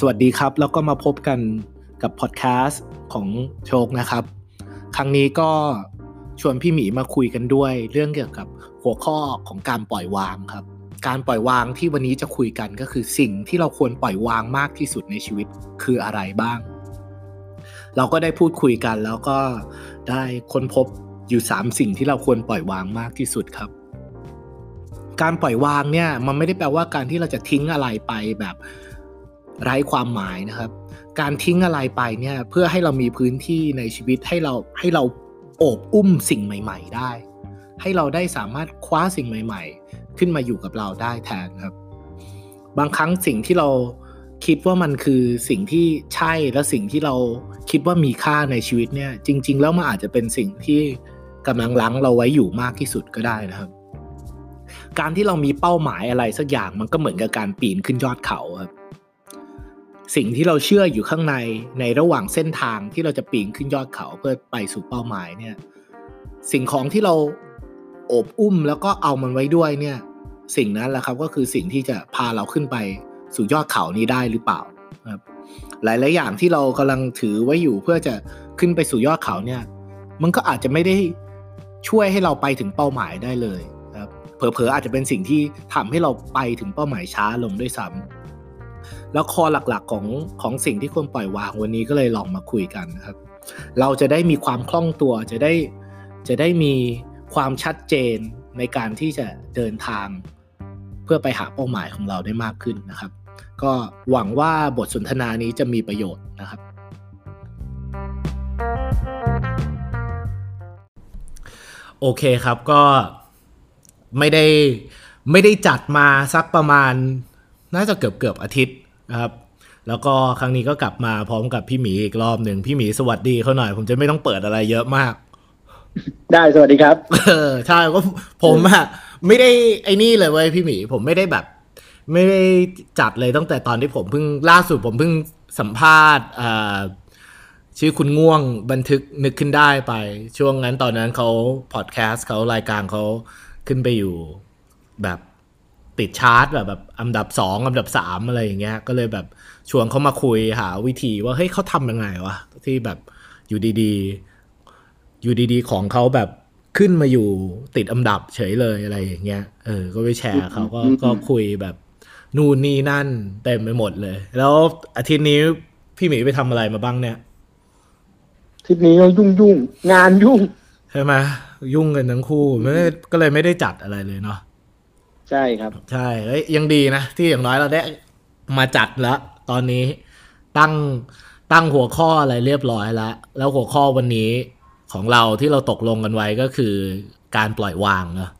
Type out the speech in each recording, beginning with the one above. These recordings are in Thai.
สวัสดีครับ แล้วก็มาพบกันกับพอดแคสต์ของโชคนะครับ ครั้งนี้ก็ชวนพี่หมีมาคุยกันด้วย เรื่องเกี่ยวกับหัวข้อของการปล่อยวางครับ การปล่อยวางที่วันนี้จะคุยกันก็คือสิ่งที่เราควรปล่อยวางมากที่สุดในชีวิตคืออะไรบ้าง เราก็ได้พูดคุยกันแล้วก็ได้ค้นพบอยู่ 3 สิ่งที่เราควรปล่อยวางมากที่สุดครับการปล่อยวางเนี่ยมันไม่ได้แปลว่าการที่เราจะทิ้งอะไรไปแบบ ไร้ความหมายนะครับ การทิ้งอะไรไปเนี่ยเพื่อให้เรามีพื้นที่ในชีวิตให้เราให้เราโอบอุ้มสิ่งใหม่ ๆ ได้ ให้เราได้สามารถคว้าสิ่งใหม่ ๆ ขึ้นมาอยู่กับเราได้แทนครับ บางครั้งสิ่งที่เราคิดว่ามันคือสิ่งที่ใช่และสิ่งที่เราคิดว่ามีค่าในชีวิตเนี่ย จริง ๆ แล้วมันอาจจะเป็นสิ่งที่กำลังลังเราไว้อยู่มากที่สุดก็ได้นะครับ การที่เรามีเป้าหมายอะไรสักอย่างมันก็เหมือนกับการปีนขึ้นยอดเขาครับ สิ่งที่เราเชื่ออยู่ข้างในในระหว่างเส้นทางที่เราจะปีนขึ้นยอดเขาเพื่อไปสู่เป้าหมายเนี่ยสิ่งของที่เราโอบอุ้มแล้วก็เอามันไว้ด้วยเนี่ยสิ่งนั้นแหละครับก็คือสิ่งที่จะพาเราขึ้นไปสู่ยอดเขานี้ได้หรือเปล่าครับหลายๆอย่างที่เรากำลังถือไว้อยู่เพื่อจะขึ้นไปสู่ยอดเขาเนี่ยมันก็อาจจะไม่ได้ช่วยให้เราไปถึงเป้าหมายได้เลยครับเผลอๆอาจจะเป็นสิ่งที่ทำให้เราไปถึงเป้าหมายช้าลงด้วยซ้ำ แล้วคอหลักๆของของสิ่งที่ควรปล่อยวางวันนี้ก็เลยลองมาคุยกันนะครับ เราจะได้มีความคล่องตัวจะได้จะได้มีความชัดเจนในการที่จะเดินทางเพื่อไปหาเป้าหมายของเราได้มากขึ้นนะครับ ก็หวังว่าบทสนทนานี้จะมีประโยชน์นะครับ โอเคครับก็ไม่ได้ไม่ได้จัดมาสักประมาณน่าจะเกือบเกือบอาทิตย์ นะครับ แล้วก็ครั้งนี้ก็กลับมาพร้อมกับพี่หมีอีกรอบหนึ่งพี่หมีสวัสดีเขาหน่อย ผมจะไม่ต้องเปิดอะไรเยอะมาก ได้สวัสดีครับ เออใช่ก็ผมอะไม่ได้ไอ้นี่เลยเว้ยพี่หมี ผมไม่ได้แบบ ไม่ได้จัดเลยตั้งแต่ตอนที่ผมเพิ่งล่าสุดผมเพิ่งสัมภาษณ์อ่าชื่อคุณง่วงบันทึกนึกขึ้นได้ไป ช่วงนั้นตอนนั้นเขาพอดแคสต์เขารายการเขาขึ้นไปอยู่แบบ ติดชาร์ตแบบแบบอันดับสองอันดับสามอะไรอย่างเงี้ย ก็เลยแบบชวนเขามาคุยหาวิธีว่าเฮ้ยเขาทำยังไงวะ ที่แบบอยู่ดีๆ อยู่ดีๆ ของเขาแบบขึ้นมาอยู่ติดอันดับเฉยเลยอะไรอย่างเงี้ยเออ ก็ไปแชร์เขาก็ก็คุยแบบนู่นนี่นั่นเต็มไปหมดเลย แล้วอาทิตย์นี้พี่หมีไปทำอะไรมาบ้างเนี่ยอาทิตย์นี้ก็ยุ่งยุ่งงานยุ่งใช่ไหมยุ่งกันทั้งคู่ไม่ก็เลยไม่ได้จัดอะไรเลยเนาะ ใช่ครับ ใช่เฮ้ยยังดีนะ ที่อย่างน้อยเราได้มาจัดแล้ว ตอนนี้ตั้งตั้งหัวข้ออะไรเรียบร้อยแล้ว แล้วหัวข้อวันนี้ของเราที่เราตกลงกันไว้ก็คือการปล่อยวางเนะ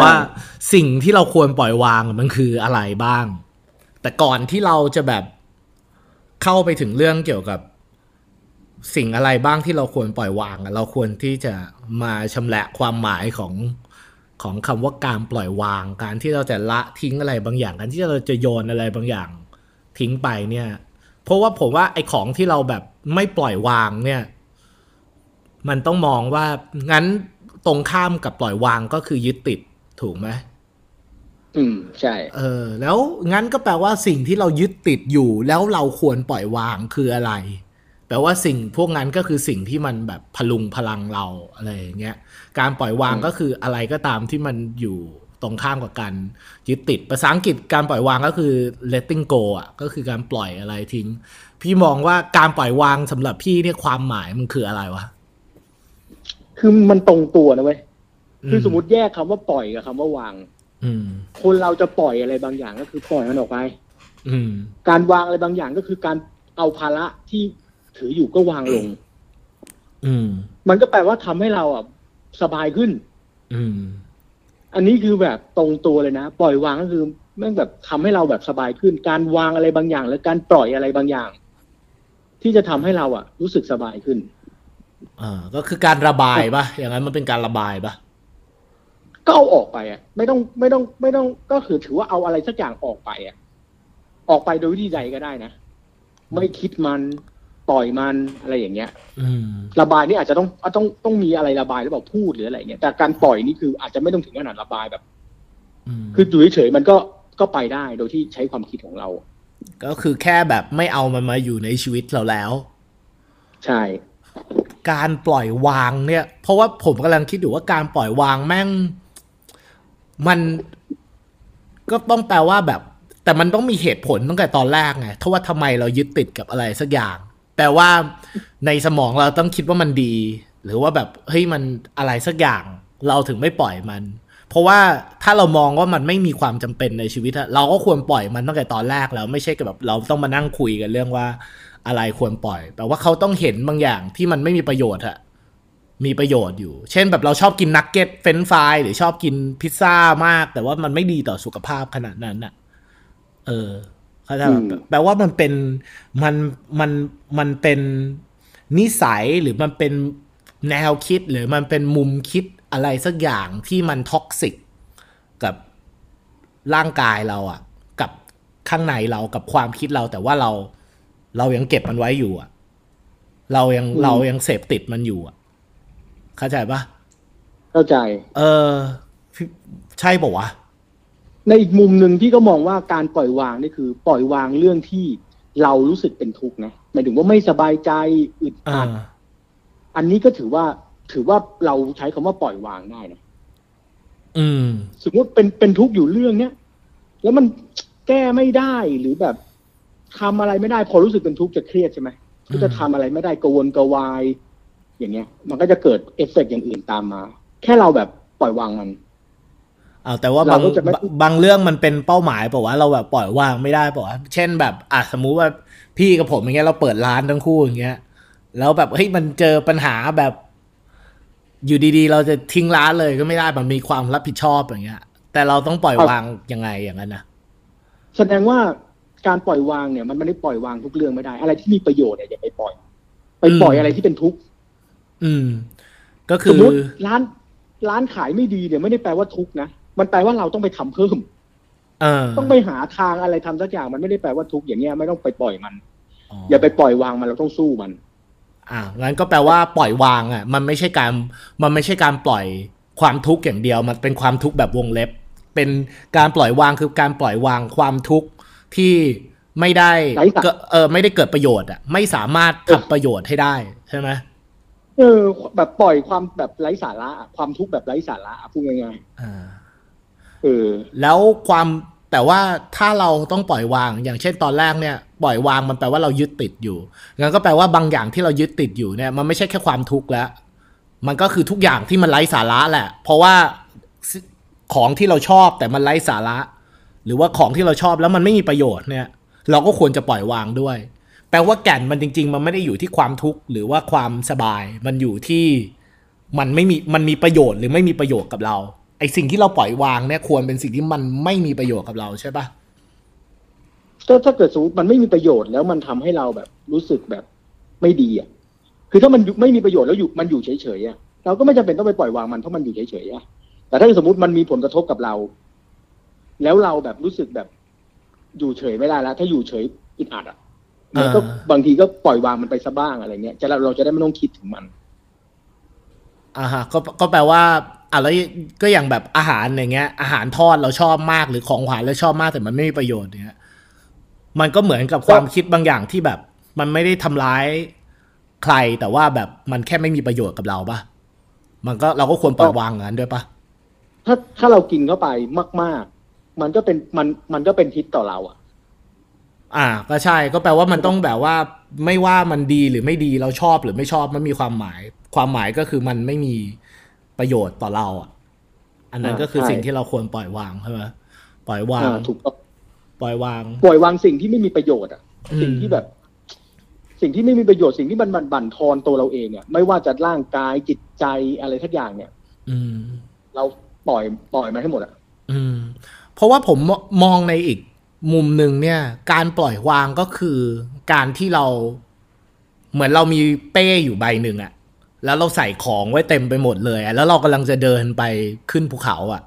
ว่าสิ่งที่เราควรปล่อยวางมันคืออะไรบ้าง แต่ก่อนที่เราจะแบบเข้าไปถึงเรื่องเกี่ยวกับสิ่งอะไรบ้างที่เราควรปล่อยวาง เราควรที่จะมาชำละความหมายของ ของคำว่าการปล่อยวาง การที่เราจะละทิ้งอะไรบางอย่าง การที่เราจะโยนอะไรบางอย่างทิ้งไปเนี่ย เพราะว่าผมว่าไอ้ของที่เราแบบไม่ปล่อยวางเนี่ย มันต้องมองว่างั้นตรงข้ามกับปล่อยวางก็คือยึดติดถูกไหมอืมใช่ เออ แล้วงั้นก็แปลว่าสิ่งที่เรายึดติดอยู่แล้วเราควรปล่อยวางคืออะไร แปลว่าสิ่งพวกนั้นก็คือสิ่งที่มันแบบพลุงพลังเราอะไรอย่างเงี้ยการปล่อยวางก็คืออะไรก็ตามที่มันอยู่ตรงข้ามกับการยึดติดภาษาอังกฤษการปล่อยวางก็คือ letting go อะก็คือการปล่อยอะไรทิ้ง พี่มองว่าการปล่อยวางสำหรับพี่เนี่ยความหมายมันคืออะไรวะคือมันตรงตัวนะเว้ยคือสมมติแยกคำว่าปล่อยกับคำว่าวางคนเราจะปล่อยอะไรบางอย่างก็คือปล่อยมันออกไปการวางอะไรบางอย่างก็คือการเอาภาระที่ ถืออยู่ก็วางลง อืม มันก็แปลว่าทำให้เราอะสบายขึ้น อืม อันนี้คือแบบตรงตัวเลยนะปล่อยวางก็คือแม่งแบบทำให้เราแบบสบายขึ้น การวางอะไรบางอย่าง และการปล่อยอะไรบางอย่าง ที่จะทำให้เราอะ รู้สึกสบายขึ้นอ่าก็คือการระบายปะอย่างนั้นมันเป็นการระบายปะก็เอาออกไปอะ ไม่ต้องไม่ต้องไม่ต้องก็คือถือว่าเอาอะไรสักอย่างออกไปอะ ออกไปโดยวิธีใดก็ได้นะ ไม่คิดมัน ปล่อยมันอะไรอย่างเงี้ยระบายนี่อาจจะต้องต้องต้องมีอะไรระบายหรือเปล่าพูดหรืออะไรเงี้ยแต่การปล่อยนี่คืออาจจะไม่ต้องถึงขนาดระบายแบบคืออยู่เฉยๆมันก็ก็ไปได้โดยที่ใช้ความคิดของเรา ก็คือแค่แบบไม่เอามันมาอยู่ในชีวิตเราแล้ว ใช่ การปล่อยวางเนี่ย เพราะว่าผมกำลังคิดอยู่ว่าการปล่อยวางแม่ง มันก็ต้องแปลว่าแบบ แต่มันต้องมีเหตุผลตั้งแต่ตอนแรกไงถ้าว่าทำไมเรายึดติดกับอะไรสักอย่าง แปลว่าในสมองเราต้องคิดว่ามันดี หรือว่าแบบเฮ้ยมันอะไรสักอย่างเราถึงไม่ปล่อยมัน เพราะว่าถ้าเรามองว่ามันไม่มีความจำเป็นในชีวิตอะเราก็ควรปล่อยมันตั้งแต่ตอนแรกแล้วไม่ใช่แบบเราต้องมานั่งคุยกันเรื่องว่าอะไรควรปล่อยแปลว่าเขาต้องเห็นบางอย่างที่มันไม่มีประโยชน์อะมีประโยชน์อยู่ เช่นแบบเราชอบกินนักเก็ตเฟรนฟรายหรือชอบกินพิซซ่ามาก แต่ว่ามันไม่ดีต่อสุขภาพขนาดนั้นอะเออ เข้าใจแบบแปลว่ามันเป็นมันมันมันเป็นนิสัยหรือมันเป็นแนวคิดหรือมันเป็นมุมคิดอะไรสักอย่างที่มัน toxic กับร่างกายเราอะกับข้างในเรากับความคิดเรา แต่ว่าเราเรายังเก็บมันไว้อยู่อะเรายังเรายังเสพติดมันอยู่อะเข้าใจปะเข้าใจ เออพี่ใช่ปะวะ ในอีกมุมหนึ่งที่ก็มองว่าการปล่อยวางนี่คือ ปล่อยวางเรื่องที่เรารู้สึกเป็นทุกข์นะหมายถึงว่าไม่สบายใจอึดอ่าอัดอันนี้ก็ถือว่าถือว่าเราใช้คำว่าปล่อยวางได้นะอืม สมมติเป็นเป็นทุกข์อยู่เรื่องเนี้ยแล้วมันแก้ไม่ได้หรือแบบทำอะไรไม่ได้ พอรู้สึกเป็นทุกข์จะเครียดใช่ไหมก็จะทำอะไรไม่ได้กระวนกระวาย อย่างเงี้ย มันก็จะเกิดเอฟเฟกต์อย่างอื่นตามมา แค่เราแบบปล่อยวางมัน เอาแต่ว่าเราบางก็จะไม่บางบางเรื่องมันเป็นเป้าหมายเปล่าวะเราแบบปล่อยวางไม่ได้เปล่าวะเช่นแบบอะสมมุติว่าพี่กับผมอย่างเงี้ยเราเปิดร้านทั้งคู่อย่างเงี้ย แล้วแบบเฮ้ยมันเจอปัญหาแบบ อยู่ดีๆ เราจะทิ้งร้านเลยก็ไม่ได้มันมีความรับผิดชอบอย่างเงี้ย แต่เราต้องปล่อยวางยังไงอย่างนั้นนะแสดงว่าการปล่อยวางเนี่ยมันไม่ได้ปล่อยวางทุกเรื่องไม่ได้ อะไรที่มีประโยชน์เนี่ยอย่าไปปล่อย ไปปล่อยอะไรที่เป็นทุกข์อืม ก็คืสอมมติร้านร้านขายไม่ดีเนี่ยไม่ได้แปลว่าทุกข์นะ มันแปลว่าเราต้องไปทำเพิ่มเออต้องไปหาทางอะไรทำสักอย่างมันไม่ได้แปลว่าทุกข์อย่างเงี้ยไม่ต้องไปปล่อยมัน อย่าไปปล่อยวางมันเราต้องสู้มัน อ่างั้นก็แปลว่าปล่อยวางอะ มันไม่ใช่การมันไม่ใช่การปล่อยความทุกข์อย่างเดียว มันเป็นความทุกข์แบบวงเล็บ เป็นการปล่อยวางคือการปล่อยวางความทุกข์ที่ไม่ได้ไร้สาระเกิดเออไม่ได้เกิดประโยชน์อะไม่สามารถทำประโยชน์ให้ได้ใช่ไหมเออแบบปล่อยความแบบไร้สาระอะความทุกข์แบบไร้สาระอะพูดง่ายอ่าๆเออ แล้วความแต่ว่าถ้าเราต้องปล่อยวาง อย่างเช่นตอนแรกเนี่ย ปล่อยวางมันแปลว่าเรายึดติดอยู่งั้นก็แปลว่าบางอย่างที่เรายึดติดอยู่เนี่ย มันไม่ใช่แค่ความทุกข์แล้ว มันก็คือทุกอย่างที่มันไร้สาระแหละ เพราะว่าของที่เราชอบแต่มันไร้สาระ หรือว่าของที่เราชอบแล้วมันไม่มีประโยชน์เนี่ย เราก็ควรจะปล่อยวางด้วย แปลว่าแก่นมันจริง ๆ มันไม่ได้อยู่ที่ความทุกข์หรือว่าความสบาย มันอยู่ที่มันไม่มีมันมีประโยชน์หรือไม่มีประโยชน์กับเรา ไอสิ่งที่เราปล่อยวางเนี่ยควรเป็นสิ่งที่มันไม่มีประโยชน์กับเราใช่ปะก็ถ้าเกิดสมมติมันไม่มีประโยชน์แล้วมันทำให้เราแบบรู้สึกแบบไม่ดีอะ คือถ้ามันอยู่ไม่มีประโยชน์แล้วอยู่มันอยู่เฉยๆอะเราก็ไม่จำเป็นต้องไปปล่อยวางมันเพราะมันอยู่เฉยๆอะแต่ถ้าสมมติมันมีผลกระทบกับเรา แล้วเราแบบรู้สึกแบบอยู่เฉยไม่ได้แล้วถ้าอยู่เฉยอึดอัดอะมันก็บางทีก็ปล่อยวางมันไปซะบ้างอะไรเงี้ยจะเราเราจะได้ไม่ต้องคิดถึงมัน อ่าฮะก็ก็แปลว่า อะแล้วก็อย่างแบบอาหารอย่างเงี้ย อาหารทอดเราชอบมากหรือของหวานเราชอบมากแต่มันไม่มีประโยชน์เนี้ยมันก็เหมือนกับความคิดบางอย่างที่แบบ มันไม่ได้ทำร้ายใครแต่ว่าแบบมันแค่ไม่มีประโยชน์กับเราปะมันก็เราก็ควรปล่อยวางอย่างนั้นด้วยปะถ้าถ้าเรากินเข้าไปมาก ๆ มันก็เป็นมันมันก็เป็นพิษต่อเราอะ อ่า ก็ใช่ก็แปลว่ามันต้องแบบว่า ไม่ว่ามันดีหรือไม่ดีเราชอบหรือไม่ชอบมันมีความหมาย ความหมายก็คือมันไม่มี ประโยชน์ต่อเราอะ อันนั้นอ่าก็คือใช่สิ่งที่เราควรปล่อยวางใช่ไหมปล่อยวางอ่าถูกต้องปล่อยวาง ปล่อยวางสิ่งที่ไม่มีประโยชน์อะอืมสิ่งที่แบบ สิ่งที่ไม่มีประโยชน์สิ่งที่มันบั่นบั่นทอนตัวเราเองเนี่ย ไม่ว่าจะร่างกายจิตใจอะไรทักอย่างเนี่ย อืม เราปล่อยปล่อยมันให้หมดอะ อืม เพราะว่าผมมองในอีกมุมหนึ่งเนี่ย การปล่อยวางก็คือการที่เรา เหมือนเรามีเป้อยู่ใบหนึ่งอะ แล้วเราใส่ของไว้เต็มไปหมดเลยแล้วเรากำลังจะเดินไปขึ้นภูเขาอะ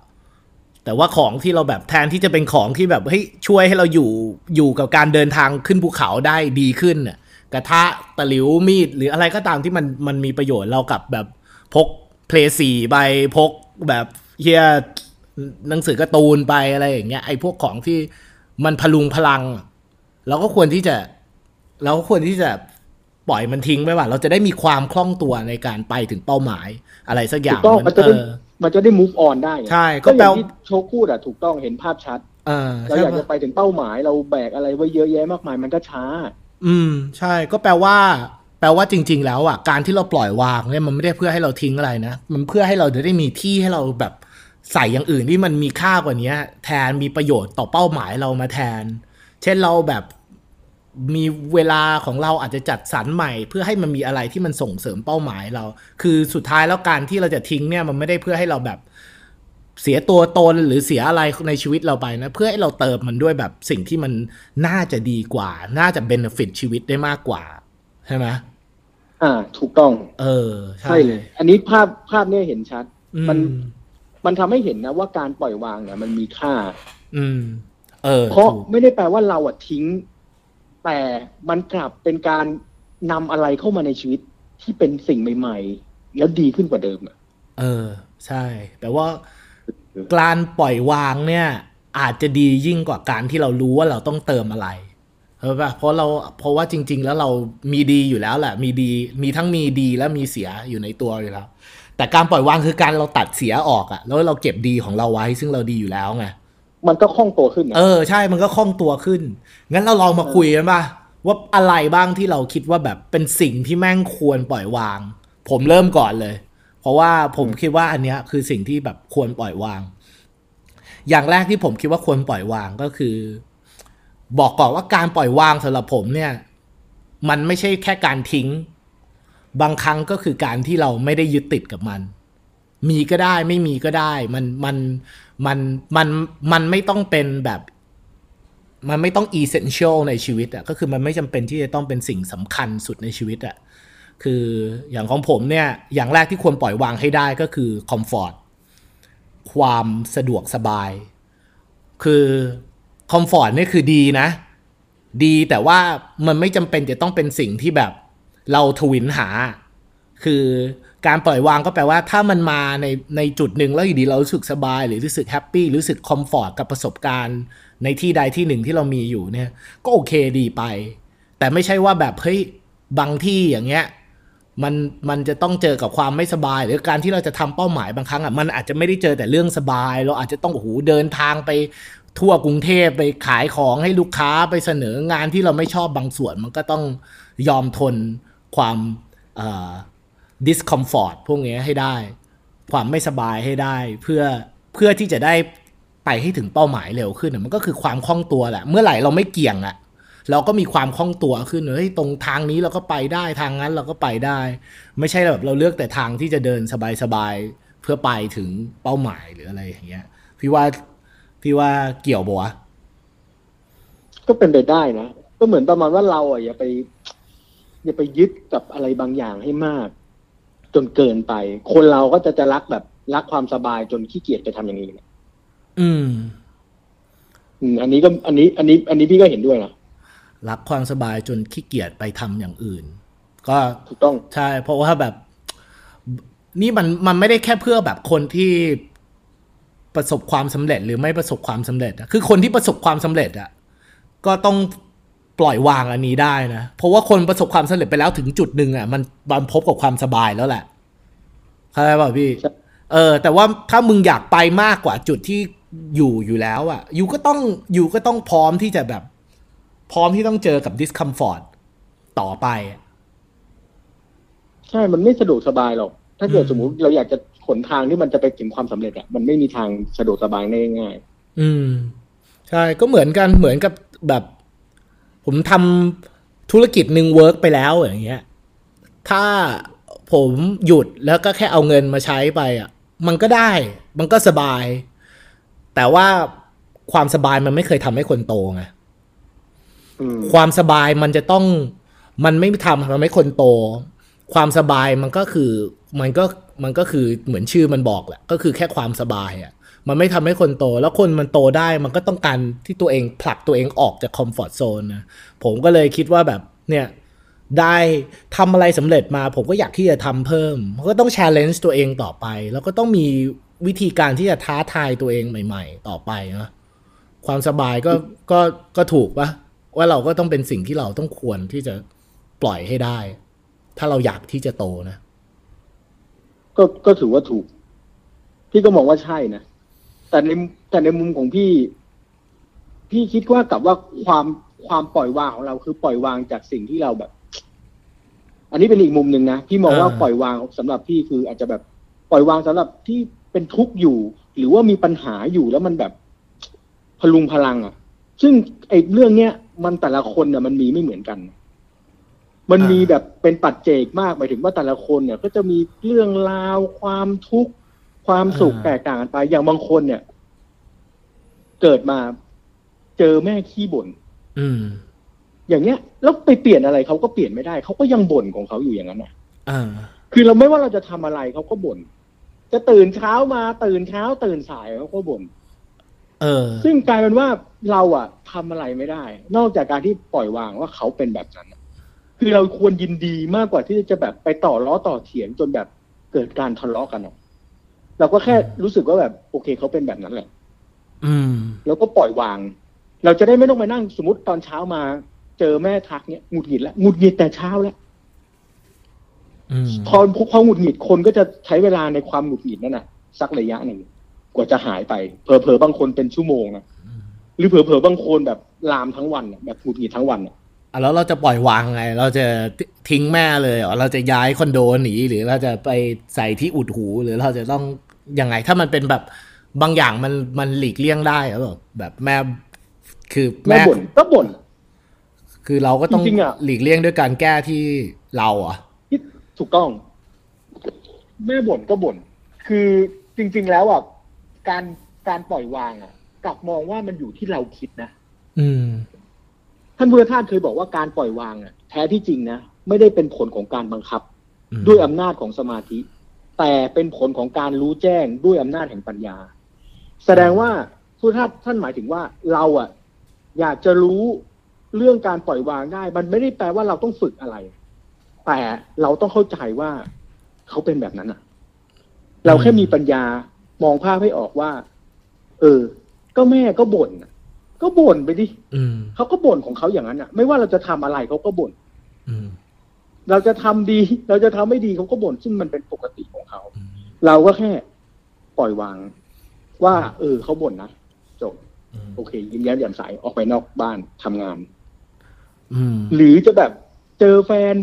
แต่ว่าของที่เราแบบแทนที่จะเป็นของที่แบบเฮ้ยช่วยให้เราอยู่อยู่กับการเดินทางขึ้นภูเขาได้ดีขึ้นกระทะตะหลิวมีด หรืออะไรก็ตามที่มันมันมีประโยชน์เรากับแบบพกเพลสี่ใบพกแบบเฮียหนังสือการ์ตูนไปอะไรอย่างเงี้ยไอ้พวกของที่มันพลุงพลัง เราก็ควรที่จะ เราก็ควรที่จะ ปล่อยมันทิ้งไปว่า เราจะได้มีความคล่องตัวในการไปถึงเป้าหมาย อะไรสักอย่างถูกต้องมันจะเอได้อมันจะได้ move on ได้ไงใช่ก็ก็อแปลย่างว่าที่โชคพูดอะถูกต้องเห็นภาพชัดเออเราใช่อยากปะจะไปถึงเป้าหมายเราแบกอะไรไว้เยอะแยะมากมายมันก็ช้า อืม ใช่ก็แปลว่า แปลว่าจริง ๆ แล้วอะการที่เราปล่อยวางเนี่ยมันไม่ได้เพื่อให้เราทิ้งอะไรนะมันเพื่อให้เราจะได้มีที่ให้เราแบบใส่อย่างอื่นที่มันมีค่ากว่านี้แทนมีประโยชน์ต่อเป้าหมายเรามาแทน เช่นเราแบบ มีเวลาของเราอาจจะจัดสรรใหม่ เพื่อให้มันมีอะไรที่มันส่งเสริมเป้าหมายเรา คือสุดท้ายแล้วการที่เราจะทิ้งเนี่ยมันไม่ได้เพื่อให้เราแบบเสียตัวตนหรือเสียอะไรในชีวิตเราไปนะ เพื่อให้เราเติมมันด้วยแบบสิ่งที่มันน่าจะดีกว่า น่าจะเบนฟิตชีวิตได้มากกว่า ใช่ไหมอ่า ถูกต้อง เออ ใช่ใช่เลย อันนี้ภาพภาพเนี้ยเห็นชัดอืมันมันทำให้เห็นนะว่าการปล่อยวางเนี่ยมันมีค่า อืม เออ เพราะถูกไม่ได้แปลว่าเราอะทิ้ง แต่มันกลับเป็นการนำอะไรเข้ามาในชีวิตที่เป็นสิ่งใหม่ ๆ แล้วดีขึ้นกว่าเดิมอะเออ ใช่ แต่ว่าการปล่อยวางเนี่ย อาจจะดียิ่งกว่าการที่เรารู้ว่าเราต้องเติมอะไรเออป่ะเพราะเราเพราะว่าจริง ๆ แล้วเรามีดีอยู่แล้วแหละ มีดีมีทั้งมีดีและมีเสียอยู่ในตัวอยู่แล้ว แต่การปล่อยวางคือการเราตัดเสียออกอะแล้วเราเก็บดีของเราไว้ซึ่งเราดีอยู่แล้วไง มันก็คล่องตัวขึ้นเออใช่มันก็คล่องตัวขึ้น งั้นเราลองมาคุยกันป่ะว่าอะไรบ้างที่เราคิดว่าแบบเป็นสิ่งที่แม่งควรปล่อยวาง ผมเริ่มก่อนเลย เพราะว่าผมคิดว่าอันเนี้ยคือสิ่งที่แบบควรปล่อยวาง อย่างแรกที่ผมคิดว่าควรปล่อยวางก็คือ บอกก่อนว่าการปล่อยวางสำหรับผมเนี่ย มันไม่ใช่แค่การทิ้ง บางครั้งก็คือการที่เราไม่ได้ยึดติดกับมัน มีก็ได้ไม่มีก็ได้ มันมัน มันมันมันไม่ต้องเป็นแบบ มันไม่ต้อง essential ในชีวิตอะก็คือมันไม่จำเป็นที่จะต้องเป็นสิ่งสำคัญสุดในชีวิตอะคืออย่างของผมเนี่ยอย่างแรกที่ควรปล่อยวางให้ได้ก็คือ comfort ความสะดวกสบาย คือ comfort เนี่คือดีนะ ดีแต่ว่ามันไม่จำเป็นจะต้องเป็นสิ่งที่แบบเราทวินหา คือ การปล่อยวางก็แปลว่าถ้ามันมาในในจุดหนึ่งแล้วอยู่ดีเรารู้สึกสบาย หรือรู้สึก happy รู้สึก comfort กับประสบการณ์ในที่ใดที่หนึ่งที่เรามีอยู่เนี่ย ก็โอเคดีไป แต่ไม่ใช่ว่าแบบเฮ้ยบางทีอย่างเงี้ยมันมันจะต้องเจอกับความไม่สบาย หรือการที่เราจะทำเป้าหมายบางครั้งอะมันอาจจะไม่ได้เจอแต่เรื่องสบาย เราอาจจะต้องโอ้โหเดินทางไปทั่วกรุงเทพไปขายของให้ลูกค้าไปเสนองานที่เราไม่ชอบบางส่วน มันก็ต้องยอมทนความอ่อ discomfort พวกนี้ให้ได้ ความไม่สบายให้ได้ เพื่อเพื่อที่จะได้ไปให้ถึงเป้าหมายเร็วขึ้นมันก็คือความคล่องตัวแหละ เมื่อไหร่เราไม่เกี่ยงอะเราก็มีความคล่องตัวขึ้นเฮ้ยตรงทางนี้เราก็ไปได้ทางนั้นเราก็ไปได้ ไม่ใช่แบบเราเลือกแต่ทางที่จะเดินสบายๆเพื่อไปถึงเป้าหมายหรืออะไรอย่างเงี้ย พี่ว่าพี่ว่าเกี่ยวปะวก็เป็นไปได้นะก็เหมือนประมาณว่าเราอะอย่าไป อย่าไปยึดกับอะไรบางอย่างให้มาก นเกินไป คนเราก็จะจะรักแบบรักความสบายจนขี้เกียจไปทำอย่างนี้เนี่ยอืมอืม อันนี้ก็อันนี้อันนี้ อันนี้พี่ก็เห็นด้วยนะรักความสบายจนขี้เกียจไปทำอย่างอื่น ก็ถูกต้องใช่ เพราะว่าแบบ นี่มันมันไม่ได้แค่เพื่อแบบคนที่ประสบความสำเร็จหรือไม่ประสบความสำเร็จอะคือคนที่ประสบความสำเร็จอะก็ต้อง ปล่อยวางอันนี้ได้นะ เพราะว่าคนประสบความสำเร็จไปแล้วถึงจุดหนึ่งอะมันบันพบกับความสบายแล้วแหละเข้าใจป่ะพี่ใช่เออ แต่ว่าถ้ามึงอยากไปมากกว่าจุดที่อยู่อยู่แล้วอะยูก็ต้องยูก็ต้องพร้อมที่จะแบบ พร้อมที่ต้องเจอกับ discomfort ต่อไปอะใช่มันไม่สะดวกสบายหรอก ถ้าเกิดอืมสมมติเราอยากจะขนทางที่มันจะไปถึงความสำเร็จอะมันไม่มีทางสะดวกสบายได้ง่ายอืม ใช่ก็เหมือนกันเหมือนกับแบบ ผมทำธุรกิจหนึ่งเวิร์กไปแล้วอย่างเงี้ย ถ้าผมหยุดแล้วก็แค่เอาเงินมาใช้ไปอะ มันก็ได้ มันก็สบาย แต่ว่าความสบายมันไม่เคยทำให้คนโตไงอืมความสบายมันจะต้อง มันไม่ทำทำให้คนโต ความสบายมันก็คือ มันก็มันก็คือเหมือนชื่อมันบอกแหละ ก็คือแค่ความสบายอะ่ะ มันไม่ทำให้คนโต แล้วคนมันโตได้มันก็ต้องการที่ตัวเองผลักตัวเองออกจากคอมฟอร์ทโซนนะผมก็เลยคิดว่าแบบเนี่ยได้ทำอะไรสำเร็จมาผมก็อยากที่จะทำเพิ่มก็ต้อง challenge ตัวเองต่อไป แล้วก็ต้องมีวิธีการที่จะท้าทายตัวเองใหม่ ๆ ต่อไปนะความสบายก็ก็ก็ถูกปะว่าเราก็ต้องเป็นสิ่งที่เราต้องควรที่จะปล่อยให้ได้ ถ้าเราอยากที่จะโตนะ ก็ก็ถือว่าถูก พี่ก็มองว่าใช่นะ แต่ในแต่ในมุมของพี่ พี่คิดว่ากับว่าความความปล่อยวางของเราคือปล่อยวางจากสิ่งที่เราแบบ อันนี้เป็นอีกมุมหนึ่งนะพี่มองว่าอ่าปล่อยวางสำหรับพี่คือ อาจจะแบบปล่อยวางสำหรับที่เป็นทุกข์อยู่ หรือว่ามีปัญหาอยู่แล้วมันแบบพลุงพลังอะ ซึ่งไอ้เรื่องเนี้ยมันแต่ละคนเนี่ยมันมีไม่เหมือนกัน มันมีแบบเป็นปัจเจกมากหมายถึงว่าแต่ละคนเนี่ย ก็จะมีเรื่องราวความทุกข์ ความสุขอ่าแตกต่างกันไปอย่างบางคนเนี่ย เกิดมาเจอแม่ขี้บ่นอืม อย่างเงี้ย แล้วไปเปลี่ยนอะไรเขาก็เปลี่ยนไม่ได้เขาก็ยังบ่นของเขาอยู่อย่างนั้นนะอ่าคือเราไม่ว่าเราจะทำอะไรเขาก็บ่นจะตื่นเช้ามาตื่นเช้า ตื่นสายเขาก็บ่นเออ ซึ่งกลายเป็นว่าเราอะทำอะไรไม่ได้ นอกจากการที่ปล่อยวางว่าเขาเป็นแบบนั้นอะคือเราควรยินดีมากกว่าที่จะแบบไปต่อล้อต่อเถียงจนแบบเกิดการทะเลาะกันอะ เราก็แค่รู้สึกว่าแบบ โอเคเขาเป็นแบบนั้นแหละ อืม แล้วก็ปล่อยวาง เราจะได้ไม่ต้องไปนั่งสมมติตอนเช้ามา เจอแม่ทักเนี่ยหงุดหงิดแล้วหงุดหงิดแต่เช้าแล้วอืมพอพอหงุดหงิดคนก็จะใช้เวลาในความหงุดหงิดนั่นน่ะ สักระยะหนึ่งกว่าจะหายไปเผลอๆบางคนเป็นชั่วโมงอะหรือเผลอๆบางคนแบบลามทั้งวันอะแบบหงุดหงิดทั้งวันอะอะแล้วเราจะปล่อยวางไง เราจะทิ้งแม่เลยเหรอเราจะย้ายคอนโดหนีหรือเราจะไปใส่ที่อุดหู หรือเราจะต้อง ยังไง ถ้ามันเป็นแบบบางอย่างมันมันหลีกเลี่ยงได้หรือเปล่าแบบแม่คือแม่บ่นก็บ่นคือเราก็ต้องจริงๆอะหลีกเลี่ยงด้วยการแก้ที่เราอะที่ถูกต้อง แม่บ่นก็บ่นคือจริง ๆ แล้วอะการการปล่อยวางอะ กลับมองว่ามันอยู่ที่เราคิดนะอืมท่านพุทธทาสเคยบอกว่าการปล่อยวางอะ แท้ที่จริงนะไม่ได้เป็นผลของการบังคับอืมด้วยอำนาจของสมาธิ แต่เป็นผลของการรู้แจ้งด้วยอำนาจแห่งปัญญา แสดงว่าพุทธทาสท่านหมายถึงว่าเราอะ อยากจะรู้เรื่องการปล่อยวางได้ มันไม่ได้แปลว่าเราต้องฝึกอะไร แต่เราต้องเข้าใจว่าเขาเป็นแบบนั้นอะ เราแค่มีปัญญามองภาพให้ออกว่า เออ ก็แม่ก็บ่นน่ะก็บ่นไปดิอืมเขาก็บ่นของเขาอย่างนั้นอะ ไม่ว่าเราจะทำอะไรเขาก็บ่นอืม เราจะทำดี เราจะทำไม่ดีเขาก็บ่นซึ่งมันเป็นปกติของเขาอืมเราก็แค่ปล่อยวาง ว่า เออเขาบ่นนะจบอืมโอเค ยิ้มแย้มแจ่มใสออกไปนอกบ้านทำงานอืมหรือจะแบบเจอแฟน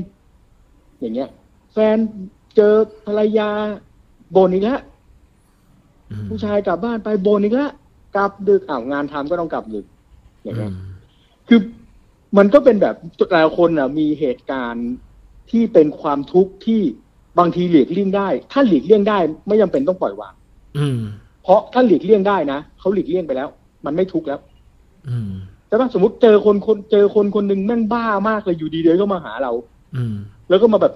อย่างเงี้ย แฟนเจอภรรยาบ่นอีกแล้วอืมผู้ชายกลับบ้านไปบ่นอีกแล้วกลับดึกอ้าวงานทำก็ต้องกลับดึกอย่างอืเงี้ยมคือมันก็เป็นแบบแต่ละคนอะ มีเหตุการณ์ ที่เป็นความทุกข์ที่บางทีหลีกเลี่ยงได้ ถ้าหลีกเลี่ยงได้ ไม่จำเป็นต้องปล่อยวางอืม เพราะถ้าหลีกเลี่ยงได้นะเขาหลีกเลี่ยงไปแล้ว มันไม่ทุกข์แล้ว อืมใช่ปะสมมติเจอคนคนเจอคนคนหนึ่งแม่งบ้ามากเลยอยู่ดีเดินก็มาหาเรา อืม แล้วก็มาแบบ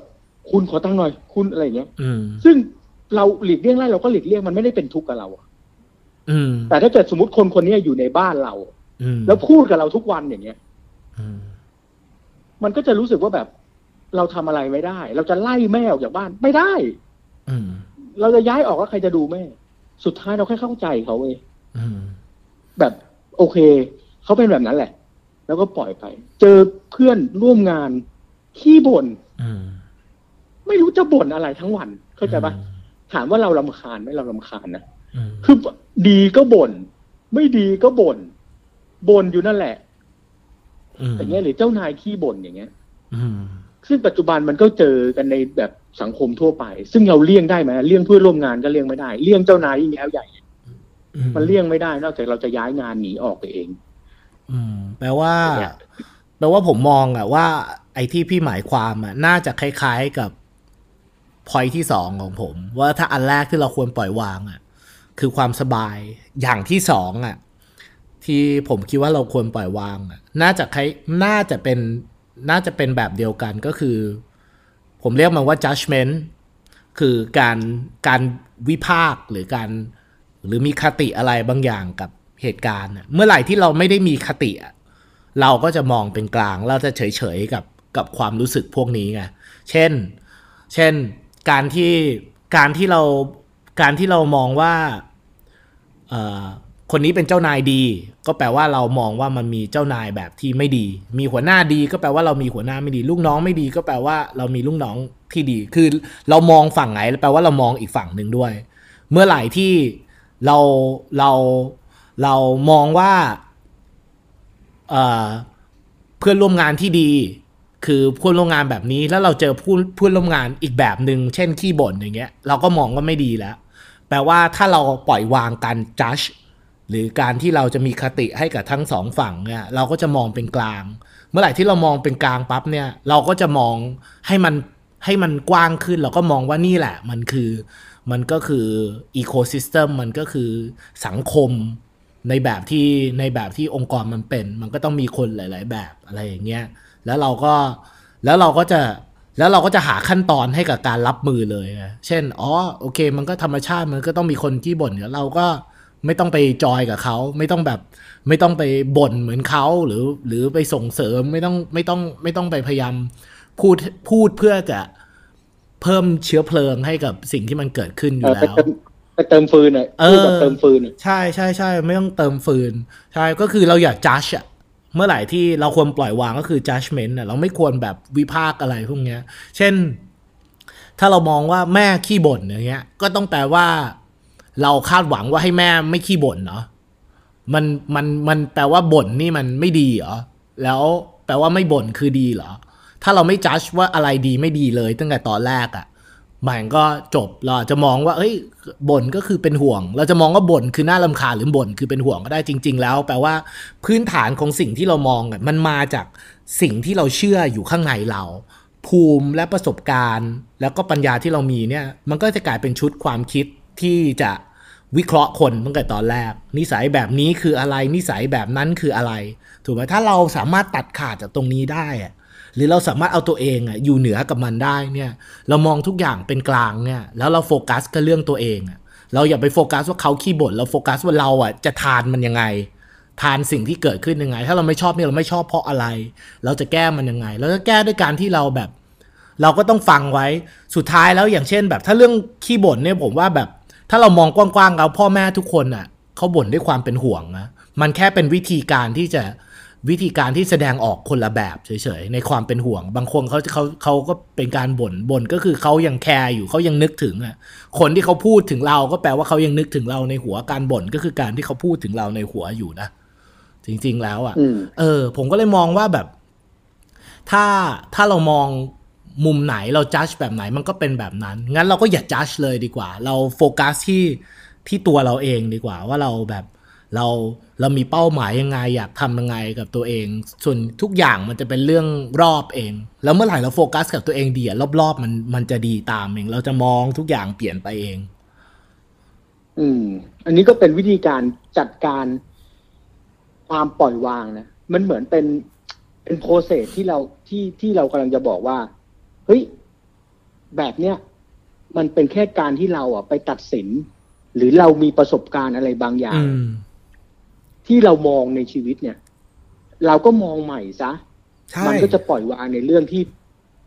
คุณขอตั้งค์หน่อยคุณอะไรอย่างเงี้ย อืม ซึ่งเราหลีกเลี่ยงได้เราก็หลีกเลี่ยงมันไม่ได้เป็นทุกข์กับเราอะอืมแต่ถ้าเกิดสมมติคนคนนี้อยู่ในบ้านเรา อืมแล้วพูดกับเราทุกวันอย่างเงี้ย อืม มันก็จะรู้สึกว่าแบบ เราทำอะไรไม่ได้ เราจะไล่แม่ออกจากบ้านไม่ได้ อืมเราจะย้ายออกแล้วใครจะดูแม่ สุดท้ายเราแค่เข้าใจเขาเองอืมแบบโอเคเขาเป็นแบบนั้นแหละ แล้วก็ปล่อยไป เจอเพื่อนร่วมงานขี้บ่นอืมไม่รู้จะบ่นอะไรทั้งวัน เข้าใจปะถามว่าเราลำคาญไหมเราลำคาญนะอืมคือดีก็บ่นไม่ดีก็บ่นบ่นอยู่นั่นแหละมอย่างเงี้ยหรือเจ้านายขี้บ่นอย่างเงี้ยอืม ซึ่งปัจจุบันมันก็เจอกันในแบบสังคมทั่วไป ซึ่งเราเลี่ยงได้ไหมเลี่ยงเพื่อนร่วมงานก็เลี่ยงไม่ได้ เลี่ยงเจ้านายยิ่งแล้วใหญ่อืมันเลี่ยงไม่ได้ นอกจากเราจะย้ายงานหนีออกไปเอง อืม แปลว่าเนี่ยแปลว่าผมมองอะว่า ไอ้ที่พี่หมายความอะน่าจะคล้าย ๆกับพอยที่สองของผม ว่าถ้าอันแรกที่เราควรปล่อยวางอะคือความสบายอย่างที่สองอะที่ผมคิดว่าเราควรปล่อยวางอะน่าจะคล้ายน่าจะเป็น น่าจะเป็นแบบเดียวกันก็คือ ผมเรียกมันว่า judgment คือการการวิพากหรือการหรือมีคติอะไรบางอย่างกับเหตุการณ์ เมื่อไหร่ที่เราไม่ได้มีคติ เราก็จะมองเป็นกลาง เราจะเฉยๆกับกับความรู้สึกพวกนี้ไงเช่น เช่นการที่การที่เราการที่เรามองว่าเอ่อ คนนี้เป็นเจ้านายดี ก็แปลว่าเรามองว่ามันมีเจ้านายแบบที่ไม่ดี มีหัวหน้าดี ก็แปลว่าเรามีหัวหน้าไม่ดี ลูกน้องไม่ดี ก็แปลว่าเรามีลูกน้องที่ดี คือเรามองฝั่งไหนแปลว่าเรามองอีกฝั่งหนึ่งด้วย เมื่อไหร่ที่เราเราเรามองว่าเอ่อเพื่อนร่วมงานที่ดี คือเพื่อนร่วมงานแบบนี้ แล้วเราเจอผู้เพื่อนร่วมงานอีกแบบหนึ่งเช่นขี้บ่นอย่างเงี้ย เราก็มองว่าไม่ดีแล้ว แปลว่าถ้าเราปล่อยวางการจัด หรือการที่เราจะมีคติให้กับทั้งสองฝั่งเนี่ยเราก็จะมองเป็นกลาง เมื่อไหร่ที่เรามองเป็นกลางปั๊บเนี่ยเราก็จะมองให้มันให้มันกว้างขึ้นเราก็มองว่านี่แหละ มันคือมันก็คืออีโคซิสเต็มมันก็คือสังคมในแบบที่ในแบบที่องค์กรมันเป็น มันก็ต้องมีคนหลาย ๆ แบบอะไรอย่างเงี้ยแล้วเราก็แล้วเราก็จะแล้วเราก็จะหาขั้นตอนให้กับการรับมือเลยนะเช่น อ๋อ โอเค มันก็ธรรมชาติ มันก็ต้องมีคนที่บ่นเราก็ ไม่ต้องไปจอยกับเขาไม่ต้องแบบ ไม่ต้องไปบ่นเหมือนเขาหรือ หรือไปส่งเสริมไม่ต้องไม่ต้องไม่ต้องไปพยายามพูดพูดเพื่อจะเพิ่มเชื้อเพลิงให้กับสิ่งที่มันเกิดขึ้นอยู่แล้วไปเติมฟืนอะพูดแบบเติมฟืนใช่ใช่ใช่ไม่ต้องเติมฟืน ใช่ก็คือเราอยากจัดอะเมื่อไหร่ที่เราควรปล่อยวางก็คือ judgment อะเราไม่ควรแบบวิพากษ์อะไรพวกเนี้ย เช่น ถ้าเรามองว่าแม่ขี้บ่นอย่างเงี้ย ก็ต้องแปลว่า เราคาดหวังว่าให้แม่ไม่ขี้บ่นเนาะมันมันมันแปลว่าบ่นนี่มันไม่ดีเหรอแล้วแปลว่าไม่บ่นคือดีเหรอ ถ้าเราไม่จัดว่าอะไรดีไม่ดีเลยตั้งแต่ตอนแรกอะ่ะมันก็จบเราจะมองว่า เอ้ยบ่นก็คือเป็นห่วง เราจะมองว่าบ่นคือน่าลำคาหรือบ่นคือเป็นห่วงก็ได้จริง ๆ แล้ว แปลว่าพื้นฐานของสิ่งที่เรามองอะมันมาจากสิ่งที่เราเชื่ออยู่ข้างในเรา ภูมิและประสบการณ์ แล้วก็ปัญญาที่เรามีเนี่ย มันก็จะกลายเป็นชุดความคิดที่จะ วิเคราะห์คนตั้งแต่ตอนแรก นิสัยแบบนี้คืออะไร นิสัยแบบนั้นคืออะไร ถูกไหมถ้าเราสามารถตัดขาดจากตรงนี้ได้อะหรือเราสามารถเอาตัวเองอะอยู่เหนือกับมันได้เนี่ยเรามองทุกอย่างเป็นกลางเนี่ยแล้วเราโฟกัสกับเรื่องตัวเองอะเราอย่าไปโฟกัสว่าเขาขี้บ่นเราโฟกัสว่าเราอะจะทานมันยังไง ทานสิ่งที่เกิดขึ้นยังไง ถ้าเราไม่ชอบเนี่ยเราไม่ชอบเพราะอะไร เราจะแก้มันยังไงเราจะแก้ด้วยการที่เราแบบ เราก็ต้องฟังไว้สุดท้ายแล้วอย่างเช่น แบบถ้าเรื่องขี้บ่นเนี่ยผมว่าแบบ ถ้าเรามองกว้างๆเราพ่อแม่ทุกคนอะเขาบ่นด้วยความเป็นห่วงนะมันแค่เป็นวิธีการที่จะวิธีการที่แสดงออกคนละแบบเฉยๆในความเป็นห่วง บางคนเขาเขาเขาก็เป็นการบ่นบ่นก็คือเขายังแคร์อยู่เขายังนึกถึงอะคนที่เขาพูดถึงเราก็แปลว่าเขายังนึกถึงเราในหัวการบ่นก็คือการที่เขาพูดถึงเราในหัวอยู่นะ จริง ๆ แล้วอะเออ ผมก็เลยมองว่าแบบ ถ้าถ้าเรามอง มุมไหนเราจัดแบบไหนมันก็เป็นแบบนั้น งั้นเราก็อย่าจัดเลยดีกว่า เราโฟกัสที่ที่ตัวเราเองดีกว่าว่าเราแบบเราเรามีเป้าหมายยังไงอยากทำยังไงกับตัวเอง ส่วนทุกอย่างมันจะเป็นเรื่องรอบเอง แล้วเมื่อไหร่เราโฟกัสกับตัวเองดีอะรอบๆมันมันจะดีตามเอง เราจะมองทุกอย่างเปลี่ยนไปเอง อืม อันนี้ก็เป็นวิธีการจัดการความปล่อยวางนะมันเหมือนเป็นเป็นโปรเซสที่เราที่ที่เรากำลังจะบอกว่า เฮ้ยแบบเนี้ยมันเป็นแค่การที่เราอะไปตัดสิน หรือเรามีประสบการณ์อะไรบางอย่างที่เรามองในชีวิตเนี่ย เราก็มองใหม่ซะมันก็จะปล่อยวางในเรื่องที่